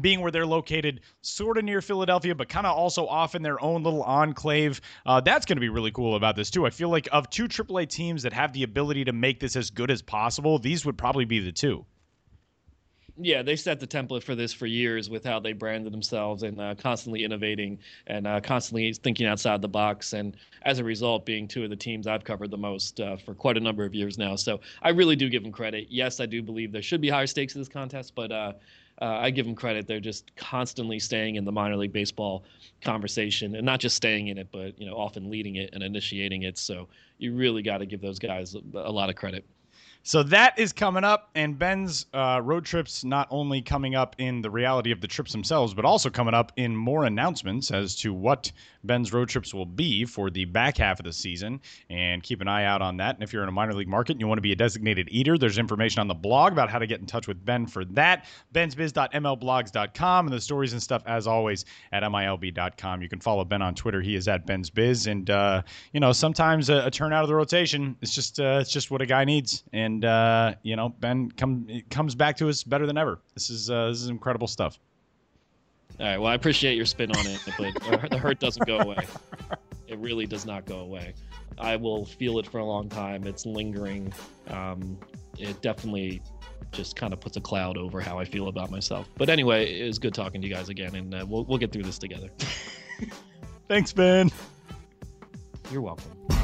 being where they're located sort of near Philadelphia, but kind of also off in their own little enclave. Uh, that's going to be really cool about this, too. I feel like of two AAA teams that have the ability to make this as good as possible, these would probably be the two. Yeah, they set the template for this for years with how they branded themselves and uh, constantly innovating and uh, constantly thinking outside the box. And as a result, being two of the teams I've covered the most uh, for quite a number of years now. So I really do give them credit. Yes, I do believe there should be higher stakes in this contest, but uh, I give them credit. They're just constantly staying in the minor league baseball conversation and not just staying in it, but you know, often leading it and initiating it. So you really got to give those guys a, a lot of credit. So that is coming up, and Ben's uh, road trips not only coming up in the reality of the trips themselves, but also coming up in more announcements as to what Ben's road trips will be for the back half of the season. And keep an eye out on that. And if you're in a minor league market and you want to be a designated eater, there's information on the blog about how to get in touch with Ben for that. Ben'sBiz.mlblogs.com, and the stories and stuff, as always, at MILB.com. You can follow Ben on Twitter. He is at Ben's Biz, and uh, you know sometimes a, a turn out of the rotation. It's just uh, it's just what a guy needs. And and uh, you know Ben come comes back to us better than ever. This is uh, this is incredible stuff. All right. Well, I appreciate your spin on it, but the hurt doesn't go away. It really does not go away. I will feel it for a long time. It's lingering. Um, it definitely just kind of puts a cloud over how I feel about myself. But anyway, it was good talking to you guys again, and uh, we'll we'll get through this together. Thanks, Ben. You're welcome.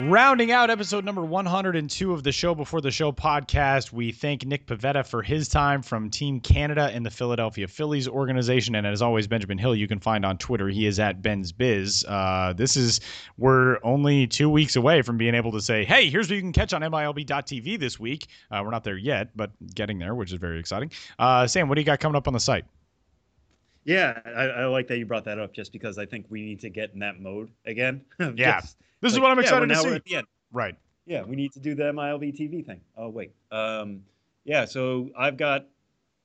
Rounding out episode number 102 of the Show Before the Show podcast, we thank Nick Pivetta for his time from Team Canada and the Philadelphia Phillies organization. And as always, Benjamin Hill, you can find on Twitter. He is at Ben's Biz. Uh, this is, we're only two weeks away from being able to say, hey, here's what you can catch on MILB.tv this week. Uh, we're not there yet, but getting there, which is very exciting. Uh, Sam, what do you got coming up on the site? Yeah, I, I, like that you brought that up just because I think we need to get in that mode again. yeah. This like, is what I'm excited yeah, to see. at the end. Right. Yeah, we need to do the MILB TV thing. Oh wait. Um, yeah, so I've got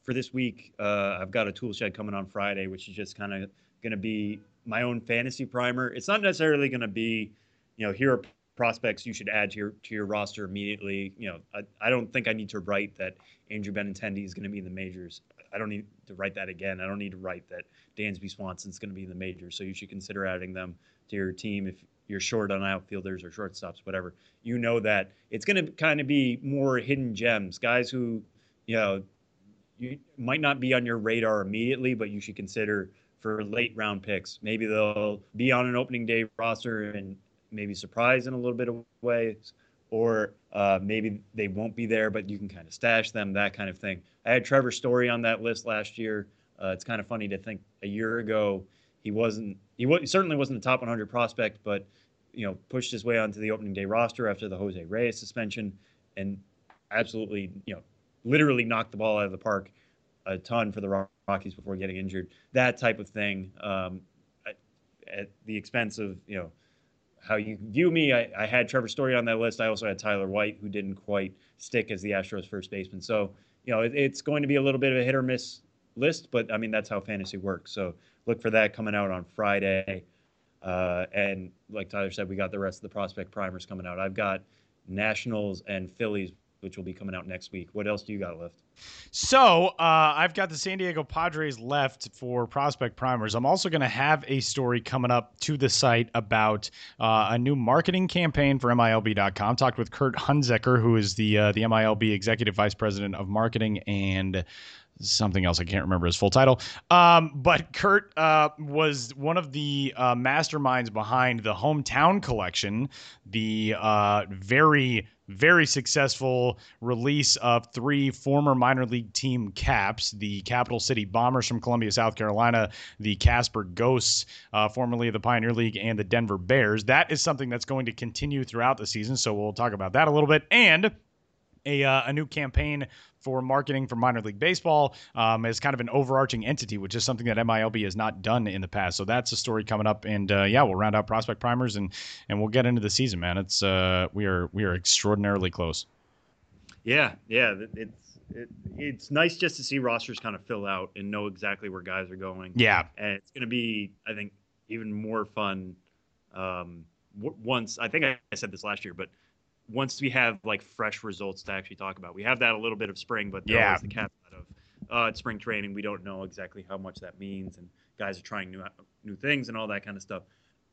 for this week, uh, I've got a tool shed coming on Friday, which is just kind of going to be my own fantasy primer. It's not necessarily going to be, you know, here are prospects you should add to your to your roster immediately. You know, I, I don't think I need to write that Andrew Benintendi is going to be in the majors. I don't need to write that again. I don't need to write that Dansby Swanson's going to be in the majors. So you should consider adding them to your team if you're short on outfielders or shortstops, whatever, you know that it's going to kind of be more hidden gems, guys who, you know, you might not be on your radar immediately, but you should consider for late round picks. Maybe they'll be on an opening day roster and maybe surprise in a little bit of ways, or uh, maybe they won't be there, but you can kind of stash them, that kind of thing. I had Trevor Story on that list last year. Uh, it's kind of funny to think a year ago he wasn't he, certainly wasn't the top 100 prospect, but you know pushed his way onto the opening day roster after the Jose Reyes suspension, and absolutely you know literally knocked the ball out of the park a ton for the Rockies before getting injured. That type of thing um, at, at, the expense of you know how you view me. I, I, had Trevor Story on that list. I also had Tyler White, who didn't quite stick as the Astros first baseman. So you know it, it's going to be a little bit of a hit or miss list, but I mean that's how fantasy works. So look for that coming out on Friday. Uh, and like Tyler said, we got the rest of the prospect primers coming out. I've got Nationals and Phillies, which will be coming out next week. What else do you got left? So uh, I've got the San Diego Padres left for prospect primers. I'm also going to have a story coming up to the site about uh, a new marketing campaign for MILB.com. Talked with Kurt Hunzeker, who is the uh, the MILB executive vice president of marketing and something else. I can't remember his full title. Um, but Kurt uh, was one of the uh, masterminds behind the Hometown Collection, the uh, very, very successful release of three former minor league team caps the Capital City Bombers from Columbia, South Carolina, the Casper Ghosts, uh, formerly of the Pioneer League, and the Denver Bears. That is something that's going to continue throughout the season. So we'll talk about that a little bit. And a, uh, a new campaign for marketing for minor league baseball um, as kind of an overarching entity, which is something that MILB has not done in the past. So that's a story coming up, and uh, yeah, we'll round out prospect primers and and we'll get into the season, man. It's uh, we are we are extraordinarily close. Yeah, yeah, it's it, it's nice just to see rosters kind of fill out and know exactly where guys are going. Yeah, and it's going to be, I think, even more fun. Um, once I think I said this last year, but once we have like fresh results to actually talk about. We have that a little bit of spring, but yeah, the caveat of uh, it's spring training. We don't know exactly how much that means, and guys are trying new new things and all that kind of stuff.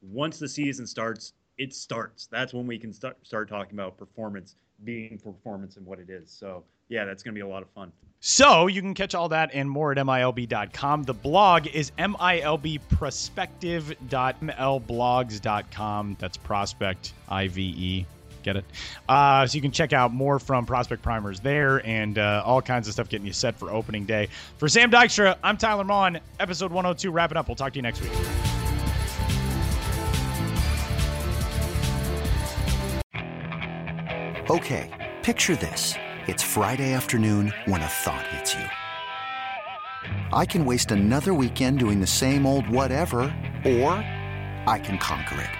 Once the season starts, it starts. That's when we can start start talking about performance being performance and what it is. So yeah, that's going to be a lot of fun. So you can catch all that and more at MILB.com. The blog is MILBprospective.mlblogs.com. That's prospect, I V E Get it? Uh, so you can check out more from Prospect Primers there and uh, all kinds of stuff getting you set for opening day. For Sam Dykstra, I'm Tyler Maun. Episode 102 wrapping up. We'll talk to you next week. Okay, picture this. It's Friday afternoon when a thought hits you. I can waste another weekend doing the same old whatever, or I can conquer it.